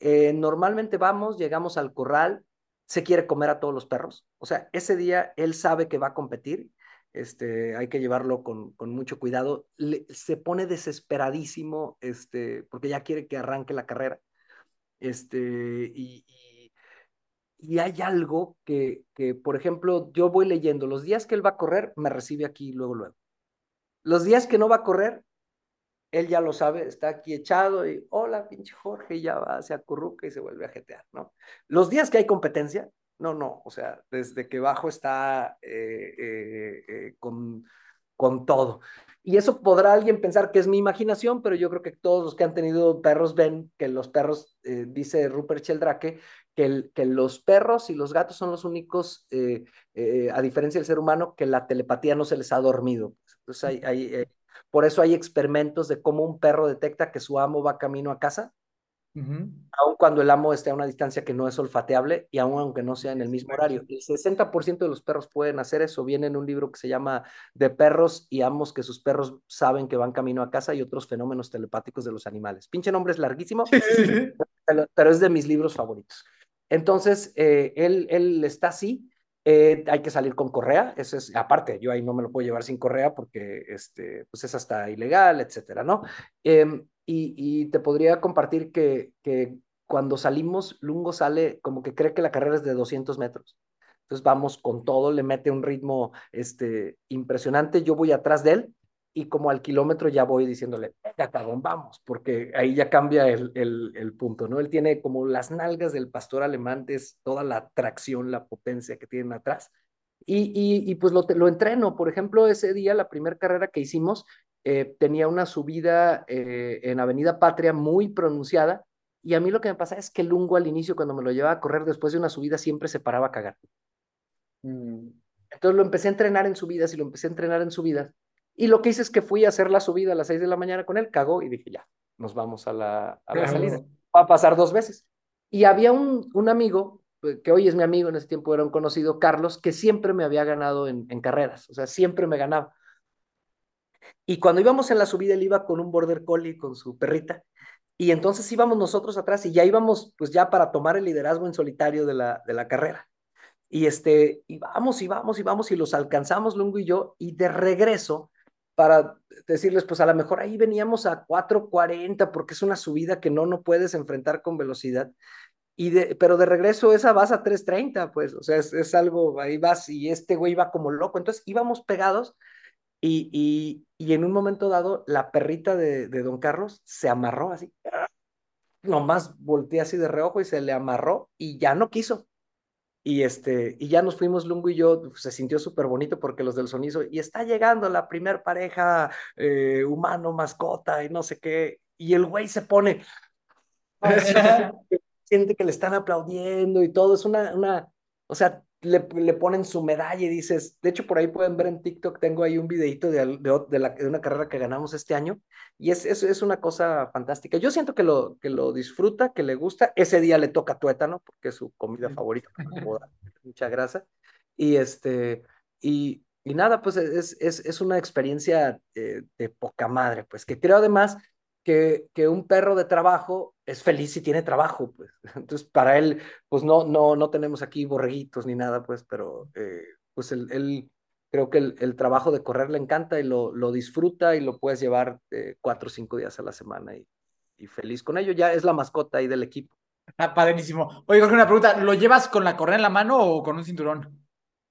normalmente vamos, llegamos al corral, se quiere comer a todos los perros. O sea, ese día él sabe que va a competir, este, hay que llevarlo con, con mucho cuidado. se pone desesperadísimo, este, porque ya quiere que arranque la carrera. Este, y, y hay algo que, que, por ejemplo, yo voy leyendo, los días que él va a correr, me recibe aquí luego, luego. Los días que no va a correr, él ya lo sabe, está aquí echado y, hola, pinche Jorge, ya va, se acurruca y se vuelve a jetear, ¿no? Los días que hay competencia, no, no, o sea, desde que bajo está eh, eh, eh, con, con todo. Y eso podrá alguien pensar que es mi imaginación, pero yo creo que todos los que han tenido perros ven que los perros, dice Rupert Sheldrake, que, que los perros y los gatos son los únicos, a diferencia del ser humano, que la telepatía no se les ha dormido. Entonces hay, hay por eso hay experimentos de cómo un perro detecta que su amo va camino a casa Aun cuando el amo esté a una distancia que no es olfateable y aun aunque no sea en el mismo horario. El 60% de los perros pueden hacer eso. Viene en un libro que se llama De perros y amos que sus perros saben que van camino a casa y otros fenómenos telepáticos de los animales. Pinche nombre es larguísimo, pero, es de mis libros favoritos. Entonces, eh, él, él está así. Eh, hay que salir con correa, eso es, aparte, yo ahí no me lo puedo llevar sin correa porque este, pues es hasta ilegal, etcétera, ¿no? Em, y, te podría compartir que, que cuando salimos, Lungo sale como que cree que la carrera es de 200 metros. Entonces vamos con todo, le mete un ritmo este, impresionante. Yo voy atrás de él y como al kilómetro ya voy diciéndole, venga, cabrón, vamos, porque ahí ya cambia el, el, el, punto, ¿no? Él tiene como las nalgas del pastor alemán, es toda la tracción, la potencia que tienen atrás. Y, y, y pues lo, lo entreno. Por ejemplo, ese día, la primera carrera que hicimos, eh, tenía una subida eh, en Avenida Patria muy pronunciada y a mí lo que me pasa es que Lungo al inicio cuando me lo llevaba a correr después de una subida siempre se paraba a cagar. Mm. Entonces lo empecé a entrenar en subidas y lo empecé a entrenar en subidas y lo que hice es que fui a hacer la subida a las 6 de la mañana con él, cagó y dije ya, nos vamos a la, a la salida. Va a pasar dos veces. Y había un, un amigo pues, que hoy es mi amigo, en ese tiempo era un conocido, Carlos, que siempre me había ganado en, en carreras, o sea, siempre me ganaba. Y cuando íbamos en la subida, él iba con un border collie, con su perrita, y entonces íbamos nosotros atrás y ya íbamos, pues ya para tomar el liderazgo en solitario de la, de la carrera. Y este, y vamos, y vamos, y vamos, y los alcanzamos, Lungo y yo, y de regreso, para decirles, pues a lo mejor ahí veníamos a 4.40, porque es una subida que no, no puedes enfrentar con velocidad. Y de, pero de regreso esa vas a 3.30, pues, o sea, es, es algo, ahí vas, y este güey va como loco. Entonces íbamos pegados y, y, en un momento dado, la perrita de, de don Carlos se amarró así. Nomás volteé así de reojo y se le amarró y ya no quiso. Y, este, y ya nos fuimos, Lungo y yo, se sintió súper bonito porque los del sonido, y está llegando la primer pareja eh, humano, mascota y no sé qué, y el güey se pone, siente que le están aplaudiendo y todo, es una, una, o sea, le, le, ponen su medalla y dices, de hecho por ahí pueden ver en TikTok, tengo ahí un videito de, de, la, de una carrera que ganamos este año y es, es, es, una cosa fantástica. Yo siento que lo, que lo disfruta, que le gusta, ese día le toca tuétano porque es su comida favorita, mucha grasa y este, y, y nada, pues es, es, es una experiencia eh, de poca madre, pues que creo además que, que un perro de trabajo es feliz y tiene trabajo, pues. Entonces, para él, pues no, no, no tenemos aquí borreguitos ni nada, pues, pero eh, pues él, él, creo que el, el, trabajo de correr le encanta y lo, lo disfruta y lo puedes llevar eh, cuatro o cinco días a la semana y, y, feliz con ello. Ya es la mascota ahí del equipo. Ah, padrísimo. Oye, Jorge, una pregunta, ¿lo llevas con la correa en la mano o con un cinturón?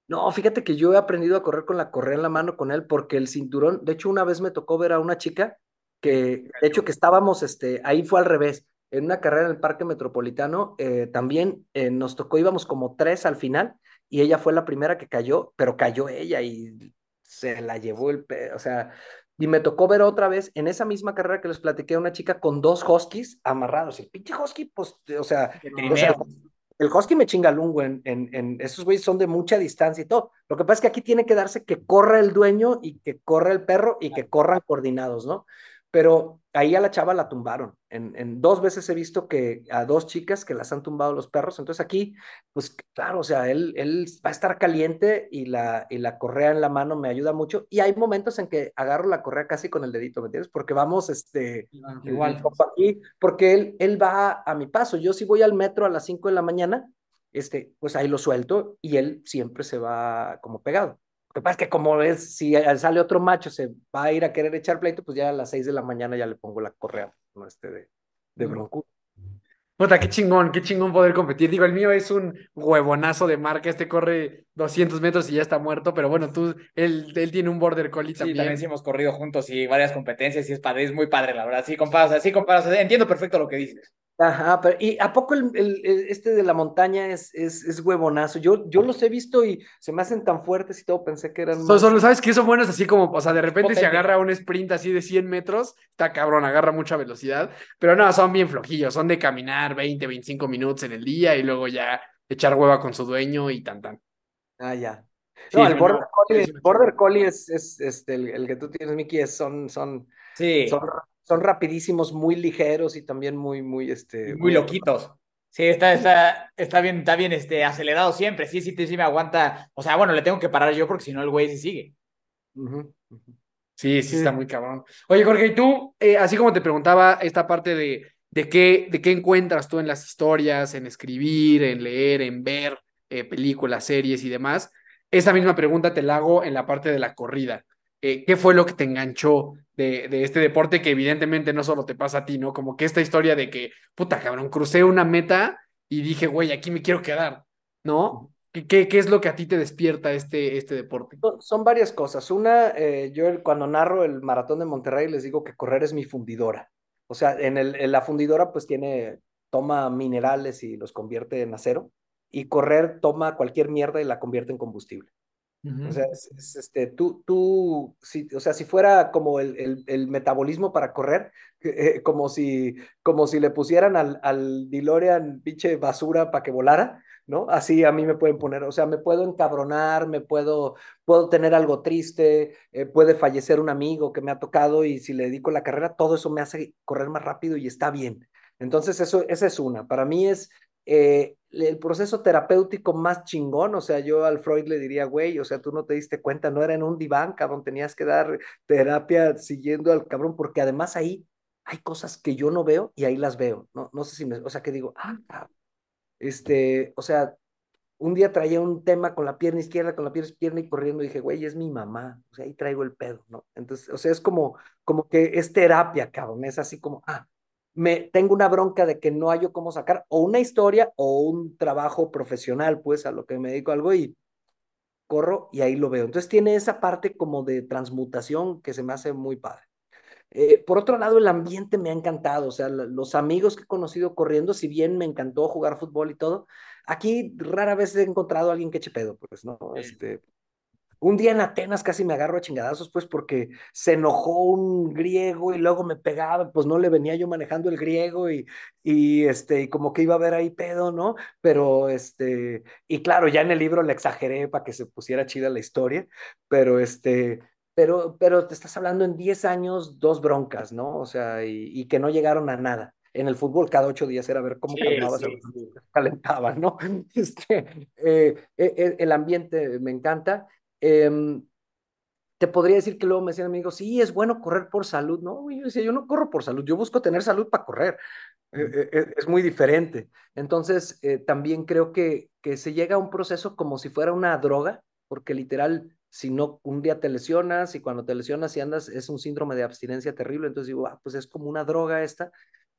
No, fíjate que yo he aprendido a correr con la correa en la mano con él porque el cinturón, de hecho una vez me tocó ver a una chica que, de hecho que estábamos, este, ahí fue al revés, en una carrera en el Parque Metropolitano, eh, también eh, nos tocó, íbamos como tres al final, y ella fue la primera que cayó, pero cayó ella y se la llevó el, o sea, y me tocó ver otra vez en esa misma carrera que les platiqué a una chica con dos huskies amarrados. El pinche husky, pues, o sea, o sea el husky me chinga lungo en, en, en, esos güeyes son de mucha distancia y todo. Lo que pasa es que aquí tiene que darse que corra el dueño y que corra el perro y que corran coordinados, ¿no? Pero ahí a la chava la tumbaron. En, en, dos veces he visto que a dos chicas que las han tumbado los perros. Entonces aquí, pues claro, o sea, él, él va a estar caliente y la, y la correa en la mano me ayuda mucho. Y hay momentos en que agarro la correa casi con el dedito, ¿me entiendes? Porque vamos, este, igual, aquí, porque él, él va a mi paso. Yo si voy al metro a las 5 de la mañana, este, pues ahí lo suelto y él siempre se va como pegado. Lo que pasa es que como es, si sale otro macho, se va a ir a querer echar pleito, pues ya a las seis de la mañana ya le pongo la correa, ¿no? Este de, de bronco. Puta, qué chingón, qué chingón poder competir. Digo, el mío es un huevonazo de marca. Este corre 200 metros y ya está muerto, pero bueno, tú, él, él tiene un border collie Sí, también. también sí hemos corrido juntos y varias competencias y es padre, es muy padre, la verdad. Sí, comparas, sí, comparas. Entiendo perfecto lo que dices. Ajá, pero ¿y a poco el, el- este de la montaña es, es, es huevonazo? Yo, yo los he visto y se me hacen tan fuertes y todo, pensé que eran So- más- Solo sabes que son buenos así como, o sea, de repente se Potente. agarra un sprint así de 100 metros, está cabrón, agarra mucha velocidad, pero no, son bien flojillos, son de caminar 20, 25 minutos en el día y luego ya echar hueva con su dueño y tan tan. Ah, ya. Sí, No, el Border no, Collie, Border Collie es, es este, el, el que tú tienes, Mickey, es- son, son, Sí, son, son rapidísimos, muy ligeros y también muy, muy, este, muy loquitos. Sí, está, está, está bien, está bien este, acelerado siempre. Sí, sí, sí, sí me aguanta. O sea, bueno, le tengo que parar yo porque si no el güey se sigue. Sí, sí, está muy cabrón. Oye, Jorge, y tú, eh, así como te preguntaba esta parte de, de qué, de qué encuentras tú en las historias, en escribir, en leer, en ver eh, películas, series y demás, esa misma pregunta te la hago en la parte de la corrida. Eh, ¿qué fue lo que te enganchó de, este deporte que evidentemente no solo te pasa a ti, ¿no? Como que esta historia de que, puta cabrón, crucé una meta y dije, güey, aquí me quiero quedar, ¿no? ¿Qué, qué, es lo que a ti te despierta este, este deporte? Son, varias cosas. Una, eh, yo cuando narro el maratón de Monterrey les digo que correr es mi fundidora. O sea, en, en la fundidora pues tiene, toma minerales y los convierte en acero y correr toma cualquier mierda y la convierte en combustible. O sea, es, es, este, tú, tú, si, o sea, si fuera como el, el, el metabolismo para correr, eh, como, si, como si le pusieran al, al DeLorean pinche basura para que volara, ¿no? Así a mí me pueden poner, o sea, me puedo encabronar, me puedo, puedo tener algo triste, eh, puede fallecer un amigo que me ha tocado y si le dedico la carrera, todo eso me hace correr más rápido y está bien. Entonces, eso, esa es una. Para mí es eh, el proceso terapéutico más chingón, o sea, yo al Freud le diría, güey, o sea, tú no te diste cuenta, no era en un diván, cabrón, tenías que dar terapia siguiendo al cabrón, porque además ahí hay cosas que yo no veo y ahí las veo, ¿no? No sé si me, o sea, que digo, ah, cabrón, este, o sea, un día traía un tema con la pierna izquierda, con la pierna izquierda y corriendo, y dije, güey, es mi mamá, o sea, ahí traigo el pedo, ¿no? Entonces, o sea, es como, como que es terapia, cabrón, es así como, ah, me tengo una bronca de que no hallo cómo sacar o una historia o un trabajo profesional, pues a lo que me dedico algo y corro y ahí lo veo. Entonces tiene esa parte como de transmutación que se me hace muy padre. Eh, por otro lado, el ambiente me ha encantado, o sea, los amigos que he conocido corriendo, si bien me encantó jugar fútbol y todo, aquí rara vez he encontrado a alguien que eche pedo, pues, ¿no? Este, un día en Atenas casi me agarro a chingadazos, pues porque se enojó un griego y luego me pegaba, pues no le venía yo manejando el griego y, y este, y como que iba a haber ahí pedo, ¿no? Pero este, y claro, ya en el libro le exageré para que se pusiera chida la historia, pero este, pero, pero te estás hablando en 10 años, dos broncas, ¿no? O sea, y, y que no llegaron a nada. En el fútbol cada ocho días era ver cómo Sí, el calentaba, ¿no? Este, eh, eh, el ambiente me encanta. Eh, te podría decir que luego me decían amigos, sí, es bueno correr por salud. No, yo decía, yo no corro por salud, yo busco tener salud para correr. Eh, eh, es muy diferente. Entonces, eh, también creo que, que se llega a un proceso como si fuera una droga, porque literal, si no, un día te lesionas y cuando te lesionas y andas, es un síndrome de abstinencia terrible. Entonces digo, ah, pues es como una droga esta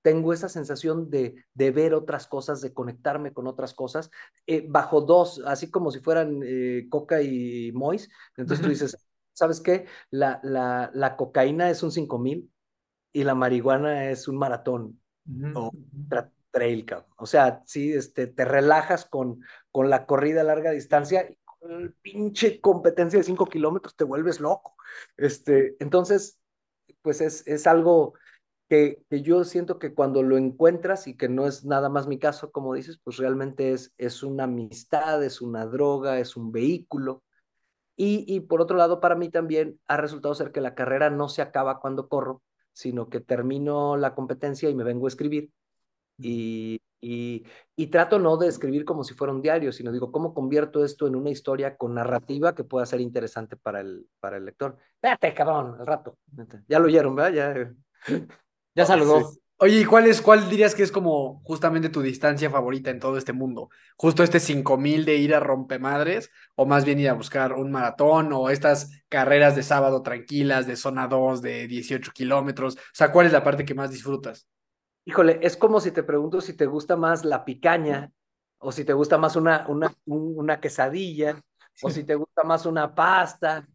tengo esa sensación de, de, ver otras cosas, de conectarme con otras cosas, eh, bajo dos, así como si fueran eh, Coca y Mois. Entonces tú dices, ¿sabes qué? La, la, la cocaína es un 5000 y la marihuana es un maratón uh -huh. o tra trail, cabrón. O sea, sí, este, te relajas con, con la corrida a larga distancia y con el pinche competencia de 5 kilómetros te vuelves loco. Este, entonces, pues es, es algo que, que, yo siento que cuando lo encuentras y que no es nada más mi caso, como dices, pues realmente es, es una amistad, es una droga, es un vehículo. Y, y, por otro lado, para mí también ha resultado ser que la carrera no se acaba cuando corro, sino que termino la competencia y me vengo a escribir. Y, y, y, trato no de escribir como si fuera un diario, sino digo, ¿cómo convierto esto en una historia con narrativa que pueda ser interesante para el, para el lector? Espérate, cabrón, al rato. Ya lo oyeron, ¿verdad? Ya, ya saludó. Sí. Oye, ¿y cuál, es, cuál dirías que es como justamente tu distancia favorita en todo este mundo? ¿Justo este 5000 de ir a rompemadres? ¿O más bien ir a buscar un maratón? ¿O estas carreras de sábado tranquilas, de zona 2, de 18 kilómetros? O sea, ¿cuál es la parte que más disfrutas? Híjole, es como si te pregunto si te gusta más la picaña o si te gusta más una, una, una quesadilla o si te gusta más una pasta.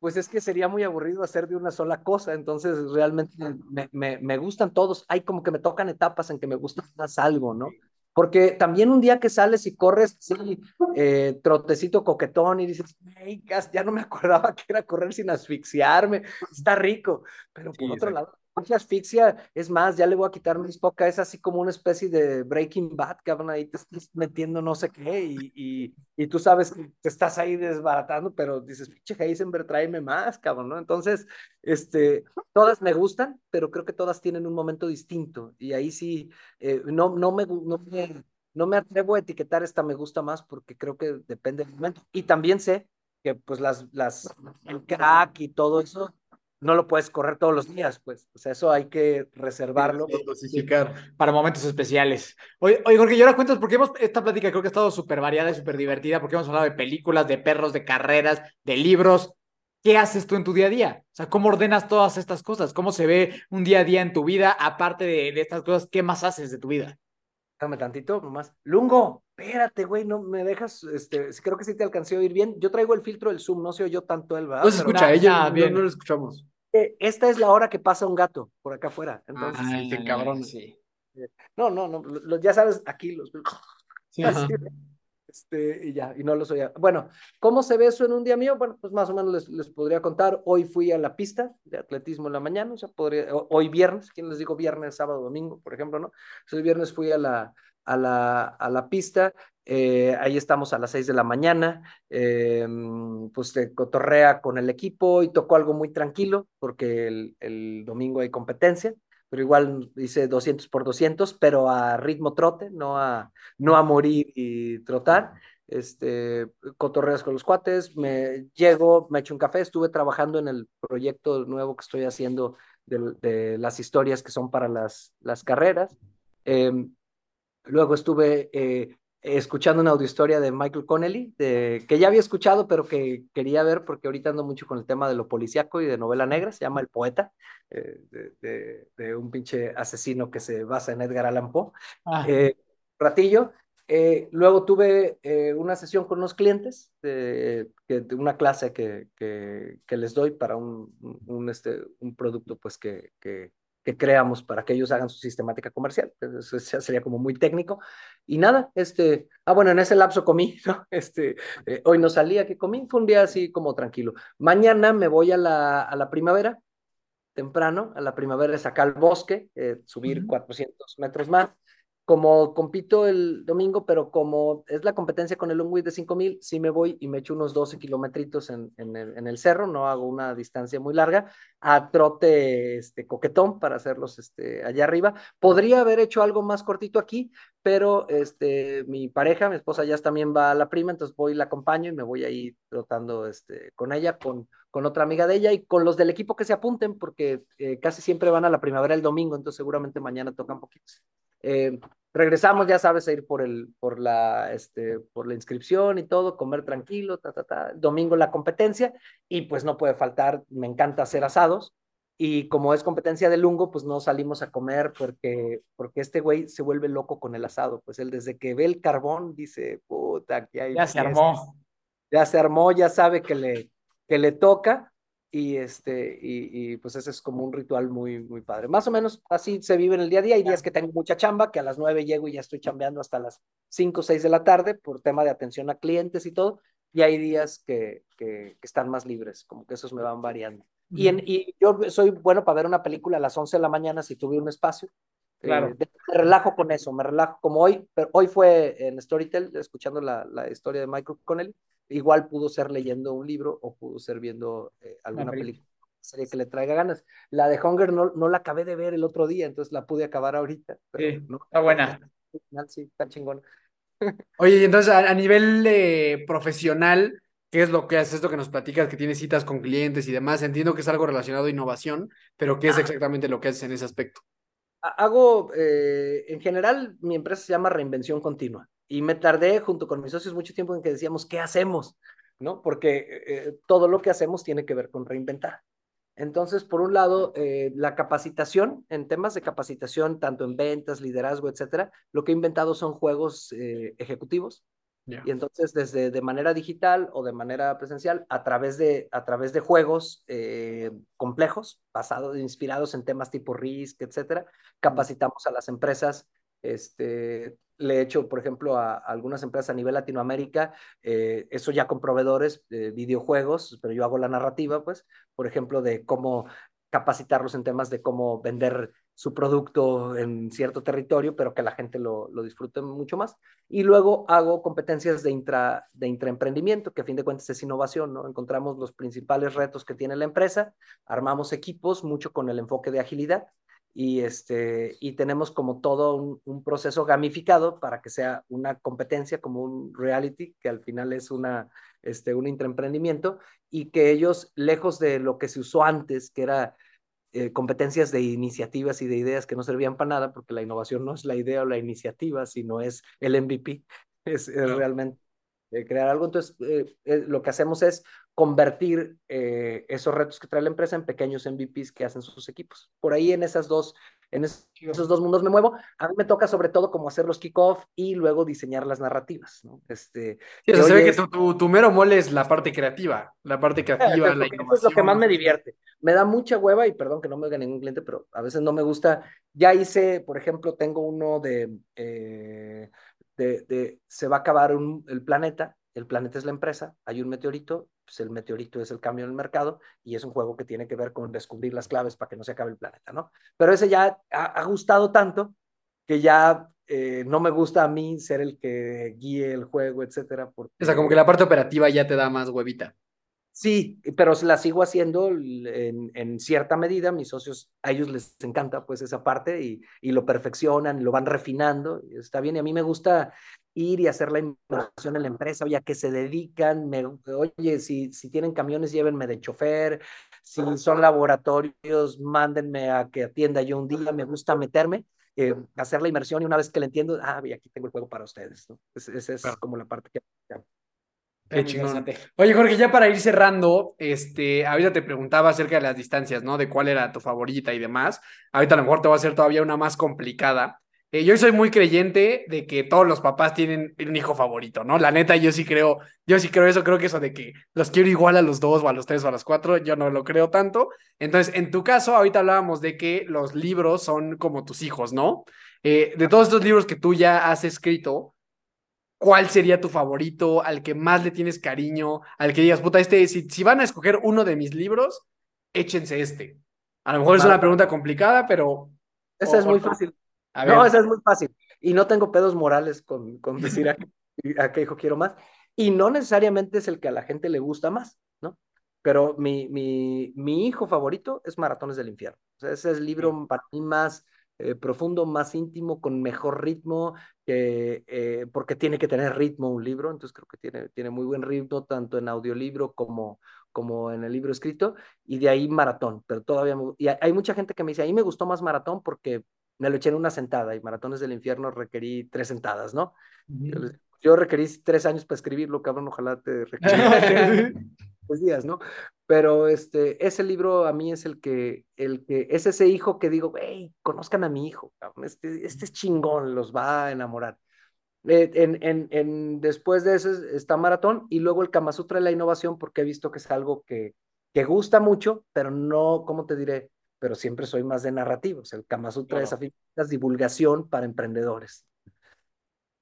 Pues es que sería muy aburrido hacer de una sola cosa, entonces realmente me, me, me gustan todos. Hay como que me tocan etapas en que me gusta más algo, ¿no? Porque también un día que sales y corres, sí, eh, trotecito coquetón y dices, hey, ya no me acordaba que era correr sin asfixiarme, está rico. Pero por otro lado, asfixia, es más, ya le voy a quitar mis poca, es así como una especie de Breaking Bad, cabrón, ahí te estás metiendo no sé qué y, y, y tú sabes que te estás ahí desbaratando, pero dices, pinche Heisenberg, tráeme más, cabrón, ¿no? Entonces, este, todas me gustan, pero creo que todas tienen un momento distinto y ahí sí, eh, no, no, me, no, me, no me atrevo a etiquetar esta me gusta más porque creo que depende del momento. Y también sé que pues las, las, el crack y todo eso no lo puedes correr todos los días, pues. O sea, eso hay que reservarlo. Dosificar para momentos especiales. Oye, oye, Jorge, y ahora cuentas, porque hemos, esta plática creo que ha estado súper variada y súper divertida, porque hemos hablado de películas, de perros, de carreras, de libros. ¿Qué haces tú en tu día a día? O sea, ¿cómo ordenas todas estas cosas? ¿Cómo se ve un día a día en tu vida? Aparte de, de estas cosas, ¿qué más haces de tu vida? Déjame tantito, nomás. Lungo, espérate, güey, no me dejas, este, creo que sí te alcancé a oír bien. Yo traigo el filtro del Zoom, no se oyó tanto él, ¿verdad? No se escucha, ella, bien. no lo escuchamos. Eh, esta es la hora que pasa un gato por acá afuera. Entonces, Ay, sí, cabrón, sí. No, no, no, lo, ya sabes, aquí los. Sí, este, y ya, y no los oía. Bueno, ¿cómo se ve eso en un día mío? Bueno, pues más o menos les, les podría contar. Hoy fui a la pista de atletismo en la mañana, o sea, podría, hoy viernes, ¿quién les digo viernes, sábado, domingo, por ejemplo, no? Hoy viernes fui a la, a la, a la pista, eh, ahí estamos a las seis de la mañana, eh, pues se cotorrea con el equipo y tocó algo muy tranquilo porque el, el, domingo hay competencia, pero igual hice 200 por 200, pero a ritmo trote, no a, no a morir y trotar. Este, cotorreas con los cuates, me llego, me echo un café, estuve trabajando en el proyecto nuevo que estoy haciendo de, de las historias que son para las, las carreras. Eh, luego estuve eh, escuchando una audiohistoria de Michael Connelly, de, que ya había escuchado, pero que quería ver porque ahorita ando mucho con el tema de lo policíaco y de novela negra, se llama El Poeta, eh, de, de, de, un pinche asesino que se basa en Edgar Allan Poe. Ah. Eh, ratillo. Eh, luego tuve eh, una sesión con unos clientes de, de una clase que, que, que, les doy para un, un, este, un producto pues que, que, que creamos para que ellos hagan su sistemática comercial. Eso sería como muy técnico. Y nada, este, ah, bueno, en ese lapso comí, ¿no? Este, eh, hoy no salía que comí, fue un día así como tranquilo. Mañana me voy a la, a la primavera, temprano, a la primavera es acá al bosque, eh, subir uh -huh. 400 metros más como compito el domingo, pero como es la competencia con el long de 5000, sí me voy y me echo unos 12 kilometritos en, en, el, en, el, cerro, no hago una distancia muy larga, a trote este, coquetón para hacerlos este, allá arriba. Podría haber hecho algo más cortito aquí, pero este, mi pareja, mi esposa ya también va a la prima, entonces voy la acompaño y me voy ahí trotando este, con ella, con, con otra amiga de ella y con los del equipo que se apunten, porque eh, casi siempre van a la primavera el domingo, entonces seguramente mañana tocan poquitos. Eh, regresamos, ya sabes, a ir por, el, por, la, este, por la inscripción y todo, comer tranquilo, ta, ta, ta. Domingo la competencia y pues no puede faltar, me encanta hacer asados. Y como es competencia de Lungo, pues no salimos a comer porque, porque este güey se vuelve loco con el asado. Pues él desde que ve el carbón dice, puta, aquí hay... Ya se armó. Ya se armó, ya sabe que le, que le toca y este y, y, pues ese es como un ritual muy muy padre. Más o menos así se vive en el día a día. Hay días que tengo mucha chamba que a las nueve llego y ya estoy chambeando hasta las cinco o seis de la tarde por tema de atención a clientes y todo. Y hay días que, que, que están más libres como que esos me van variando. Uh -huh. y, en, y yo soy bueno para ver una película a las once de la mañana si tuve un espacio Claro. Eh, me relajo con eso, me relajo como hoy, pero hoy fue en Storytel, escuchando la, la historia de Michael Connelly, igual pudo ser leyendo un libro o pudo ser viendo eh, alguna película, serie que le traiga ganas. La de Hunger no, no la acabé de ver el otro día, entonces la pude acabar ahorita. Pero, sí, ¿no? está buena. Sí, está chingón. Oye, y entonces a, a nivel eh, profesional, ¿qué es lo que haces? Esto que nos platicas, que tienes citas con clientes y demás. Entiendo que es algo relacionado a innovación, pero ¿qué es exactamente lo que haces en ese aspecto? Hago, eh, en general, mi empresa se llama Reinvención Continua y me tardé junto con mis socios mucho tiempo en que decíamos, ¿qué hacemos? ¿No? Porque eh, todo lo que hacemos tiene que ver con reinventar. Entonces, por un lado, eh, la capacitación, en temas de capacitación, tanto en ventas, liderazgo, etcétera, lo que he inventado son juegos eh, ejecutivos. Y entonces, desde de manera digital o de manera presencial, a través de, a través de juegos eh, complejos, basados, inspirados en temas tipo RISC, etcétera, capacitamos a las empresas este, le he hecho, por ejemplo, a, algunas empresas a nivel Latinoamérica, eh, eso ya con proveedores de videojuegos, pero yo hago la narrativa, pues, por ejemplo, de cómo capacitarlos en temas de cómo vender su producto en cierto territorio, pero que la gente lo, lo disfrute mucho más. Y luego hago competencias de, intra, de intraemprendimiento, que a fin de cuentas es innovación, ¿no? Encontramos los principales retos que tiene la empresa, armamos equipos, mucho con el enfoque de agilidad, y, este, y tenemos como todo un, proceso gamificado para que sea una competencia, como un reality, que al final es una, este, un intraemprendimiento, y que ellos, lejos de lo que se usó antes, que era eh, competencias de iniciativas y de ideas que no servían para nada, porque la innovación no es la idea o la iniciativa, sino es el MVP, es, realmente crear algo. Entonces, eh, eh, lo que hacemos es convertir eh, esos retos que trae la empresa en pequeños MVPs que hacen sus equipos. Por ahí en esas dos, en esos dos mundos me muevo. A mí me toca sobre todo como hacer los kickoff y luego diseñar las narrativas, ¿no? Este, sí, se ve que tu, tu, mero mole es la parte creativa, la parte creativa, la innovación. Eso es lo que más me divierte. Me da mucha hueva y perdón que no me oiga ningún cliente, pero a veces no me gusta. Ya hice, por ejemplo, tengo uno de de, se va a acabar el planeta, el planeta es la empresa, hay un meteorito, pues el meteorito es el cambio en el mercado y es un juego que tiene que ver con descubrir las claves para que no se acabe el planeta, ¿no? Pero ese ya ha, gustado tanto que ya eh, no me gusta a mí ser el que guíe el juego, etcétera. Porque... O sea, como que la parte operativa ya te da más huevita. Sí, pero la sigo haciendo en, en, cierta medida. Mis socios, a ellos les encanta pues esa parte y, y lo perfeccionan, lo van refinando. Está bien, y a mí me gusta ir y hacer la inversión en la empresa, oye, a qué se dedican, me, oye, si, si tienen camiones, llévenme de chofer, si son laboratorios, mándenme a que atienda yo un día, me gusta meterme, eh, hacer la inversión y una vez que le entiendo, ah, y aquí tengo el juego para ustedes, ¿no? Esa es como la parte que... Oye, Jorge, ya para ir cerrando, este, ahorita te preguntaba acerca de las distancias, ¿no? De cuál era tu favorita y demás. Ahorita a lo mejor te va a hacer todavía una más complicada. Eh, yo soy muy creyente de que todos los papás tienen un hijo favorito, ¿no? La neta, yo sí creo, yo sí creo eso, creo que eso de que los quiero igual a los dos o a los tres o a los cuatro, yo no lo creo tanto. Entonces, en tu caso, ahorita hablábamos de que los libros son como tus hijos, ¿no? Eh, de todos estos libros que tú ya has escrito, ¿cuál sería tu favorito, al que más le tienes cariño, al que digas, puta, este, si, si van a escoger uno de mis libros, échense este? A lo mejor es una pregunta complicada, pero... Esa es muy fácil. No, esa es muy fácil. Y no tengo pedos morales con, con decir a, a, qué hijo quiero más. Y no necesariamente es el que a la gente le gusta más, ¿no? Pero mi, mi, mi hijo favorito es Maratones del Infierno. O sea, ese es el libro para mí más eh, profundo, más íntimo, con mejor ritmo, eh, porque tiene que tener ritmo un libro, entonces creo que tiene, tiene muy buen ritmo, tanto en audiolibro como, como en el libro escrito, y de ahí maratón, pero todavía, y hay mucha gente que me dice, a mí me gustó más maratón porque me lo eché en una sentada, y Maratones del Infierno requerí tres sentadas, ¿no? yo, requerí tres años para escribirlo, cabrón, ojalá te requerí tres días, ¿no? Pero este, ese libro a mí es el que, el que, es ese hijo que digo, hey, conozcan a mi hijo, este, este es chingón, los va a enamorar. Eh, en, en, en, después de eso está Maratón y luego el Kama Sutra de la innovación porque he visto que es algo que, que gusta mucho, pero no, ¿cómo te diré? Pero siempre soy más de narrativos. El Kama Sutra es divulgación para emprendedores.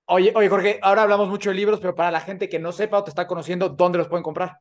Oye, oye, Jorge, ahora hablamos mucho de libros, pero para la gente que no sepa o te está conociendo, ¿dónde los pueden comprar?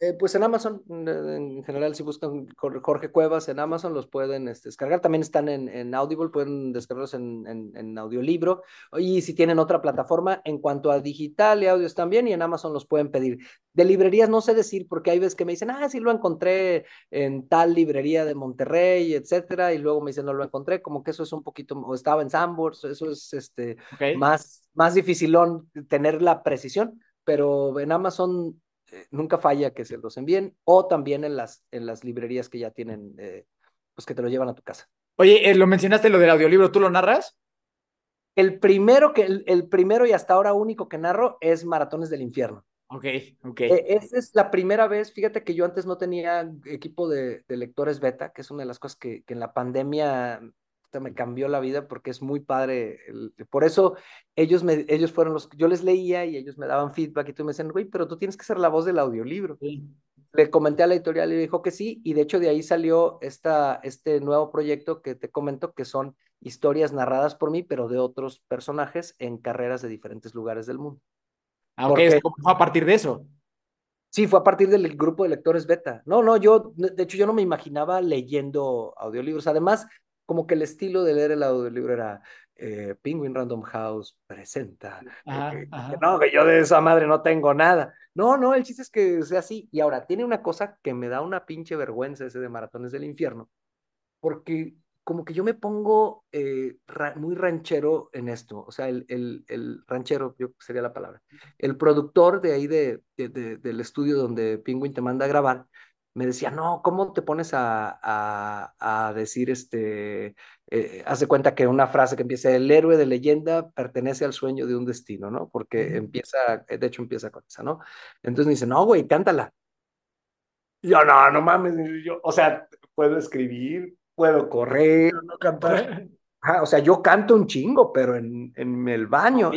Eh, pues en Amazon, en general, si buscan Jorge Cuevas en Amazon, los pueden este, descargar. También están en, en, Audible, pueden descargarlos en, en, en, audiolibro. Y si tienen otra plataforma, en cuanto a digital y audios también, y en Amazon los pueden pedir. De librerías no sé decir, porque hay veces que me dicen, ah, sí lo encontré en tal librería de Monterrey, etcétera, y luego me dicen, no lo encontré, como que eso es un poquito, o estaba en Sambors, eso es este, más, más dificilón tener la precisión, pero en Amazon eh, nunca falla que se los envíen o también en las, en las librerías que ya tienen, eh, pues que te lo llevan a tu casa. Oye, eh, lo mencionaste lo del audiolibro, ¿tú lo narras? El primero, que, el, primero y hasta ahora único que narro es Maratones del Infierno. Ok, ok. Eh, esa es la primera vez, fíjate que yo antes no tenía equipo de, de lectores beta, que es una de las cosas que, que en la pandemia me cambió la vida porque es muy padre. Por eso ellos, me, ellos fueron los, yo les leía y ellos me daban feedback y tú me decían, güey, pero tú tienes que ser la voz del audiolibro. Sí. Le comenté a la editorial y dijo que sí, y de hecho de ahí salió esta, este nuevo proyecto que te comento, que son historias narradas por mí, pero de otros personajes en carreras de diferentes lugares del mundo. Ah, ok, ¿cómo fue a partir de eso? Sí, fue a partir del grupo de lectores beta. No, no, yo, de hecho, yo no me imaginaba leyendo audiolibros. Además, como que el estilo de leer el audiolibro era eh, Penguin Random House presenta. Ajá, ajá. No, que yo de esa madre no tengo nada. No, no, el chiste es que sea así. Y ahora, tiene una cosa que me da una pinche vergüenza ese de Maratones del Infierno, porque como que yo me pongo eh, ra muy ranchero en esto, o sea, el, el, el, ranchero, yo sería la palabra, el productor de ahí de, de, de, del estudio donde Penguin te manda a grabar, me decía, no, ¿cómo te pones a, a, a decir, este, eh, haz de cuenta que una frase que empieza, el héroe de leyenda pertenece al sueño de un destino, ¿no? Porque empieza, de hecho empieza con esa, ¿no? Entonces me dice, no, güey, cántala. yo, no, no mames, yo, o sea, puedo escribir, puedo correr, no cantar. o sea, yo canto un chingo, pero en, en el baño.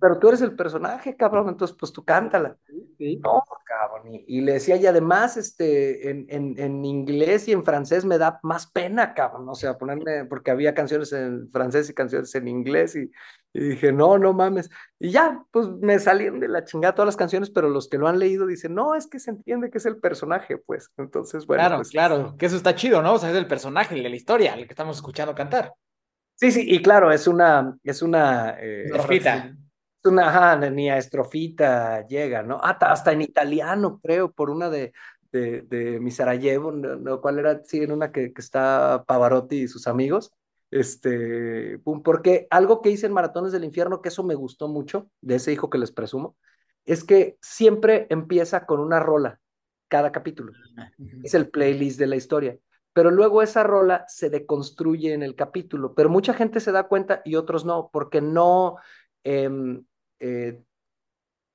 pero tú eres el personaje, cabrón, entonces pues tú cántala. Sí, No, cabrón. Y, le decía, y además, este, en, en, en, inglés y en francés me da más pena, cabrón. O sea, ponerme, porque había canciones en francés y canciones en inglés, y, y dije, no, no mames. Y ya, pues me salieron de la chingada todas las canciones, pero los que lo han leído dicen, no, es que se entiende que es el personaje, pues. Entonces, bueno. Claro, pues, claro, que eso está chido, ¿no? O sea, es el personaje, el de la historia, el que estamos escuchando cantar. Sí, sí, y claro, es una, es una. Eh, estrofita. Es una, ajá, ni a estrofita llega, ¿no? Hasta, hasta en italiano, creo, por una de, de, de mi Sarajevo, ¿no? ¿cuál era? Sí, en una que, que está Pavarotti y sus amigos. Este, porque algo que hice en Maratones del Infierno, que eso me gustó mucho, de ese hijo que les presumo, es que siempre empieza con una rola, cada capítulo. Es el playlist de la historia pero luego esa rola se deconstruye en el capítulo, pero mucha gente se da cuenta y otros no, porque no, eh, eh,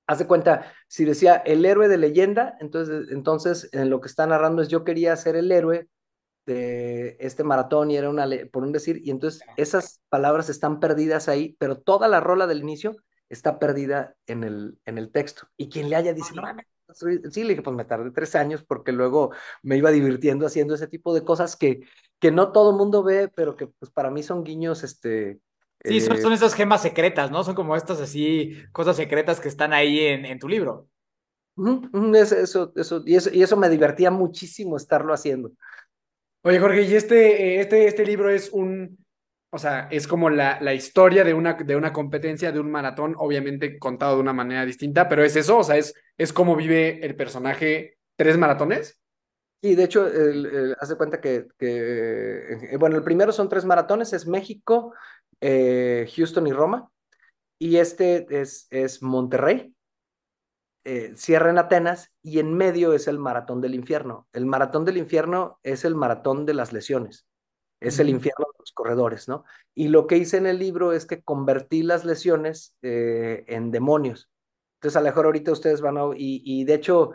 hace cuenta, si decía el héroe de leyenda, entonces, entonces en lo que está narrando es yo quería ser el héroe de este maratón y era una, por un decir, y entonces esas palabras están perdidas ahí, pero toda la rola del inicio está perdida en el, en el texto. Y quien le haya dice, no Sí, le dije, pues me tardé tres años porque luego me iba divirtiendo haciendo ese tipo de cosas que, que no todo el mundo ve, pero que pues para mí son guiños, este... Sí, son, eh, son esas gemas secretas, ¿no? Son como estas así, cosas secretas que están ahí en, en tu libro. eso, eso, y eso, y eso me divertía muchísimo estarlo haciendo. Oye, Jorge, y este, este, este libro es un, o sea, es como la, la historia de una, de una competencia, de un maratón, obviamente contado de una manera distinta, pero es eso, o sea, es, es cómo vive el personaje tres maratones. Sí, de hecho, el, el, hace cuenta que, que, eh, bueno, el primero son tres maratones, es México, eh, Houston y Roma, y este es, es Monterrey, eh, cierra en Atenas, y en medio es el maratón del infierno. El maratón del infierno es el maratón de las lesiones es el infierno los corredores, ¿no? Y lo que hice en el libro es que convertí las lesiones eh, en demonios. Entonces, a lo mejor ahorita ustedes van a... Y, y de hecho,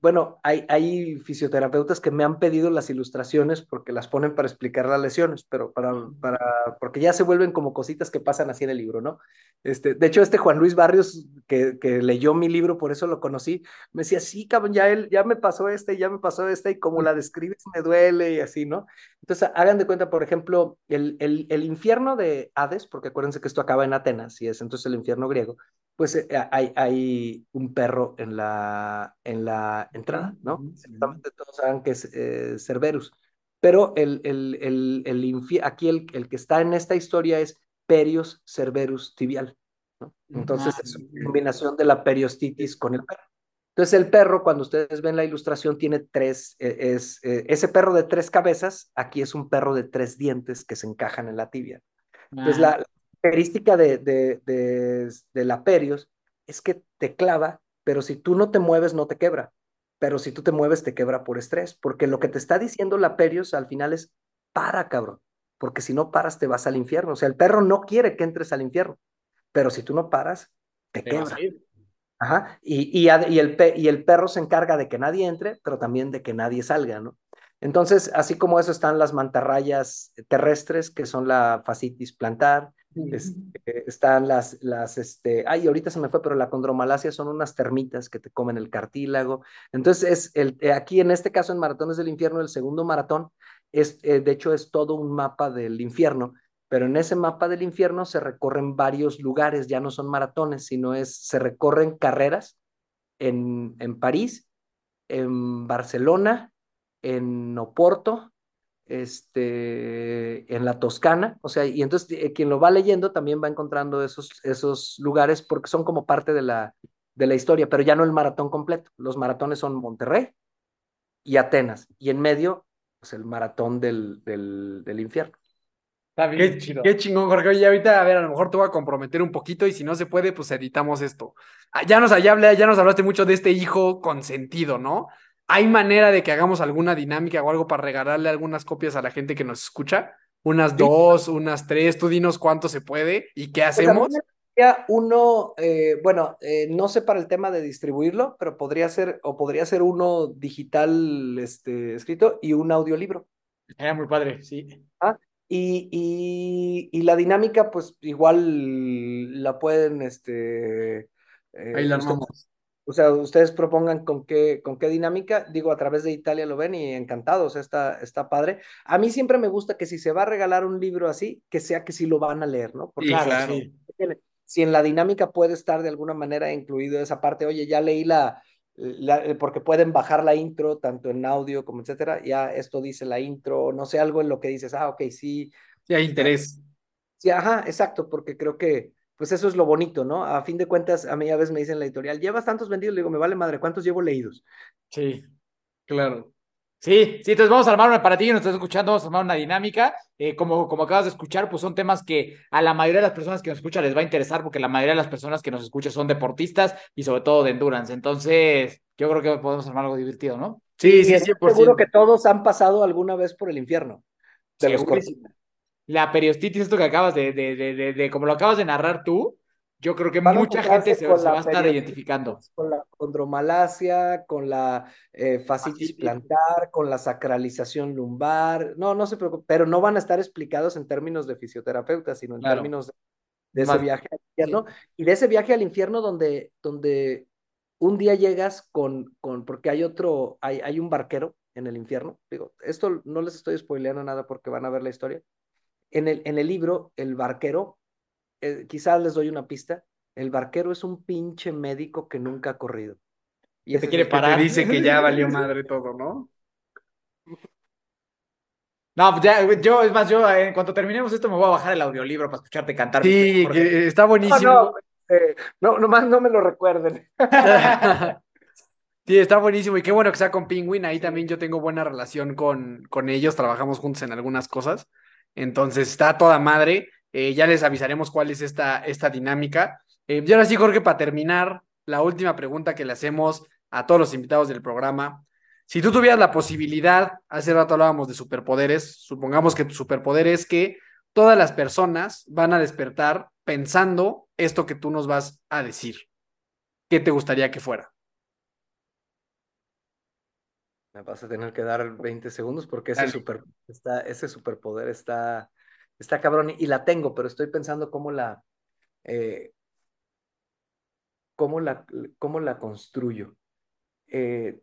bueno, hay, hay, fisioterapeutas que me han pedido las ilustraciones porque las ponen para explicar las lesiones, pero para, para, porque ya se vuelven como cositas que pasan así en el libro, ¿no? Este, de hecho, este Juan Luis Barrios, que, que leyó mi libro, por eso lo conocí, me decía, sí, cabrón, ya, él, ya me pasó este, ya me pasó este, y como la describes me duele y así, ¿no? Entonces, hagan de cuenta, por ejemplo, el, el, el infierno de Hades, porque acuérdense que esto acaba en Atenas, y es entonces el infierno griego, pues eh, hay, hay un perro en la, en la entrada, ¿no? Exactamente todos saben que es eh, Cerberus. Pero el, el, el, el aquí el, el, que está en esta historia es Perios Cerberus tibial. ¿no? Entonces ah, es una combinación de la periostitis con el perro. Entonces el perro, cuando ustedes ven la ilustración, tiene tres, e, es, eh, ese perro de tres cabezas, aquí es un perro de tres dientes que se encajan en la tibia. Entonces la, característica de, de, de, de, la Perios es que te clava, pero si tú no te mueves, no te quebra. Pero si tú te mueves, te quebra por estrés. Porque lo que te está diciendo la Perios al final es, para, cabrón. Porque si no paras, te vas al infierno. O sea, el perro no quiere que entres al infierno. Pero si tú no paras, te, te quebra. Ajá, y, y, y, el, y el perro se encarga de que nadie entre, pero también de que nadie salga, ¿no? Entonces, así como eso están las mantarrayas terrestres, que son la fascitis plantar, este, están las, las, este, ay, ahorita se me fue, pero la condromalacia son unas termitas que te comen el cartílago. Entonces, es el, eh, aquí en este caso en Maratones del Infierno, el segundo maratón, es, eh, de hecho, es todo un mapa del infierno, pero en ese mapa del infierno se recorren varios lugares, ya no son maratones, sino es, se recorren carreras en, en París, en Barcelona, en Oporto, este, en la Toscana, o sea, y entonces eh, quien lo va leyendo también va encontrando esos, esos lugares porque son como parte de la, de la historia, pero ya no el maratón completo. Los maratones son Monterrey y Atenas, y en medio, pues el maratón del, del, del infierno. qué, chido. qué chingón, Jorge. Oye, ahorita, a ver, a lo mejor te voy a comprometer un poquito y si no se puede, pues editamos esto. Ah, ya nos, ya, ya nos hablaste mucho de este hijo consentido, ¿no? ¿Hay manera de que hagamos alguna dinámica o algo para regalarle algunas copias a la gente que nos escucha? Unas dos, unas tres, tú dinos cuánto se puede y qué pues, hacemos. uno, eh, bueno, eh, no sé para el tema de distribuirlo, pero podría ser, o podría ser uno digital este, escrito y un audiolibro. Era muy padre, sí. Ah, y, y, y, la dinámica, pues igual la pueden, este... Eh, Ahí la armamos. O sea, ustedes propongan con qué, con qué dinámica, digo, a través de Italia lo ven y encantados, está, está padre. A mí siempre me gusta que si se va a regalar un libro así, que sea que sí lo van a leer, ¿no? Porque claro. si, en la dinámica puede estar de alguna manera incluido esa parte, oye, ya leí la, la, porque pueden bajar la intro, tanto en audio como etcétera, ya esto dice la intro, no sé, algo en lo que dices, ah, ok, sí. Sí, hay interés. Sí, ajá, exacto, porque creo que pues eso es lo bonito, ¿no? A fin de cuentas, a mí a veces me dicen en la editorial, ¿llevas tantos vendidos? Le digo, me vale madre, ¿cuántos llevo leídos? Sí, claro. Sí, sí, entonces vamos a armar una para ti que nos estás escuchando, vamos a armar una dinámica. Eh, como, como acabas de escuchar, pues son temas que a la mayoría de las personas que nos escuchan les va a interesar, porque la mayoría de las personas que nos escuchan son deportistas y sobre todo de endurance. Entonces, yo creo que podemos armar algo divertido, ¿no? Sí, sí, sí. Seguro que todos han pasado alguna vez por el infierno. De los la periostitis, esto que acabas de, de, de, de, como lo acabas de narrar tú, yo creo que mucha gente se, va a estar identificando. Con la condromalacia, con la eh, fascitis plantar, con la sacralización lumbar. No, no se preocupe, pero no van a estar explicados en términos de fisioterapeuta, sino en términos de, ese viaje al infierno. Y de ese viaje al infierno donde, donde un día llegas con, con porque hay otro, hay, hay un barquero en el infierno. Digo, esto no les estoy spoileando nada porque van a ver la historia en el, en el libro, el barquero, eh, quizás les doy una pista, el barquero es un pinche médico que nunca ha corrido. Y te quiere parar. Te dice que ya valió madre todo, ¿no? No, pues ya, yo, es más, yo en cuanto terminemos esto me voy a bajar el audiolibro para escucharte cantar. Sí, que está buenísimo. No, no, eh, no, nomás no me lo recuerden. sí, está buenísimo y qué bueno que sea con Penguin. Ahí también yo tengo buena relación con, con ellos, trabajamos juntos en algunas cosas. Entonces está toda madre. Eh, ya les avisaremos cuál es esta, esta dinámica. Eh, y ahora sí, Jorge, para terminar, la última pregunta que le hacemos a todos los invitados del programa. Si tú tuvieras la posibilidad, hace rato hablábamos de superpoderes, supongamos que tu superpoder es que todas las personas van a despertar pensando esto que tú nos vas a decir. ¿Qué te gustaría que fuera? Me vas a tener que dar 20 segundos porque ese, super, está, ese superpoder está, está cabrón y la tengo, pero estoy pensando cómo la, eh, cómo la, cómo la construyo. Eh,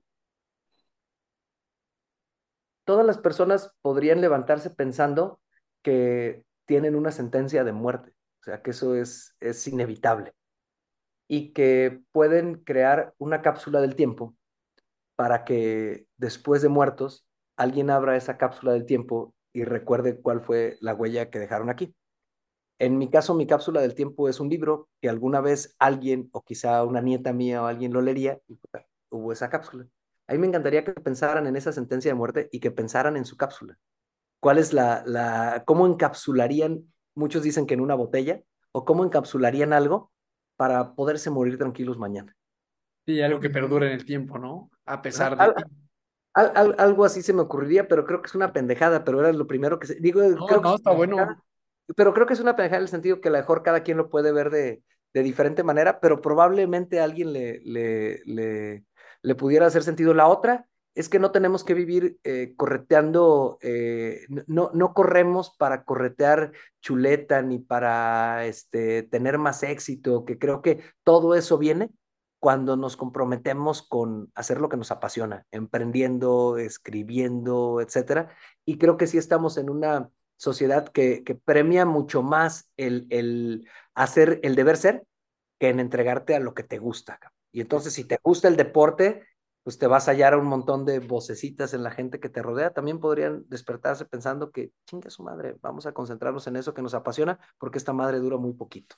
todas las personas podrían levantarse pensando que tienen una sentencia de muerte, o sea, que eso es, es inevitable y que pueden crear una cápsula del tiempo para que después de muertos alguien abra esa cápsula del tiempo y recuerde cuál fue la huella que dejaron aquí. En mi caso, mi cápsula del tiempo es un libro que alguna vez alguien, o quizá una nieta mía o alguien lo leería, y hubo esa cápsula. A mí me encantaría que pensaran en esa sentencia de muerte y que pensaran en su cápsula. ¿Cuál es la, la, cómo encapsularían, muchos dicen que en una botella, o cómo encapsularían algo para poderse morir tranquilos mañana? Sí, algo que perdure en el tiempo, ¿no? A pesar de... algo así se me ocurriría, pero creo que es una pendejada, pero era lo primero que se... Digo, no, creo no, está bueno. Pero creo que es una pendejada en el sentido que a lo mejor cada quien lo puede ver de, de diferente manera, pero probablemente a alguien le, le, le, le pudiera hacer sentido. La otra es que no tenemos que vivir eh, correteando, eh, no, no corremos para corretear chuleta ni para este, tener más éxito, que creo que todo eso viene cuando nos comprometemos con hacer lo que nos apasiona, emprendiendo, escribiendo, etcétera. Y creo que sí estamos en una sociedad que, que premia mucho más el, el hacer el deber ser que en entregarte a lo que te gusta. Y entonces, si te gusta el deporte, pues te vas a hallar a un montón de vocecitas en la gente que te rodea. También podrían despertarse pensando que, chinga su madre, vamos a concentrarnos en eso que nos apasiona, porque esta madre dura muy poquito.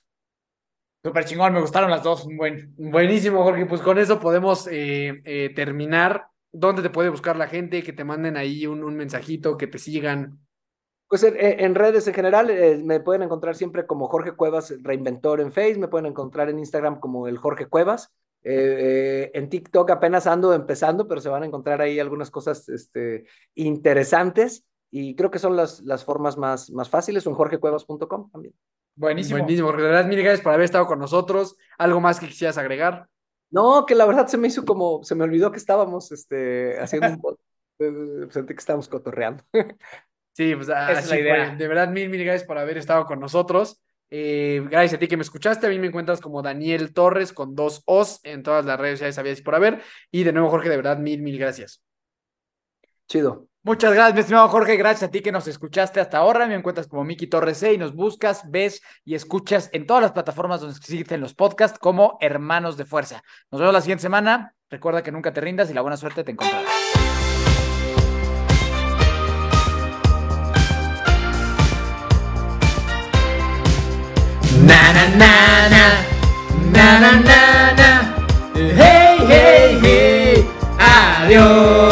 Súper chingón, me gustaron las dos. Buen. Buenísimo, Jorge. Pues con eso podemos eh, eh, terminar. ¿Dónde te puede buscar la gente? Que te manden ahí un, un mensajito, que te sigan. Pues en, redes en general eh, me pueden encontrar siempre como Jorge Cuevas Reinventor en Facebook, me pueden encontrar en Instagram como el Jorge Cuevas. En TikTok apenas ando empezando, pero se van a encontrar ahí algunas cosas este, interesantes y creo que son las, las formas más, más fáciles en jorgecuevas.com también. Buenísimo. Buenísimo, verdad, mil gracias por haber estado con nosotros. ¿Algo más que quisieras agregar? No, que la verdad se me hizo como, se me olvidó que estábamos este, haciendo un podcast. Eh, sentí que estábamos cotorreando. Sí, pues así es la idea. De verdad, mil, mil gracias por haber estado con nosotros. Eh, gracias a ti que me escuchaste. A mí me encuentras como Daniel Torres con dos O's en todas las redes sociales, sabías por haber. Y de nuevo, Jorge, de verdad, mil, mil gracias. Chido. Muchas gracias, mi estimado Jorge. Gracias a ti que nos escuchaste hasta ahora. Me encuentras como Miki Torres C y nos buscas, ves y escuchas en todas las plataformas donde existen los podcasts como Hermanos de Fuerza. Nos vemos la siguiente semana. Recuerda que nunca te rindas y la buena suerte te encontrará. Na na na na na na na na. Hey hey hey. Adiós.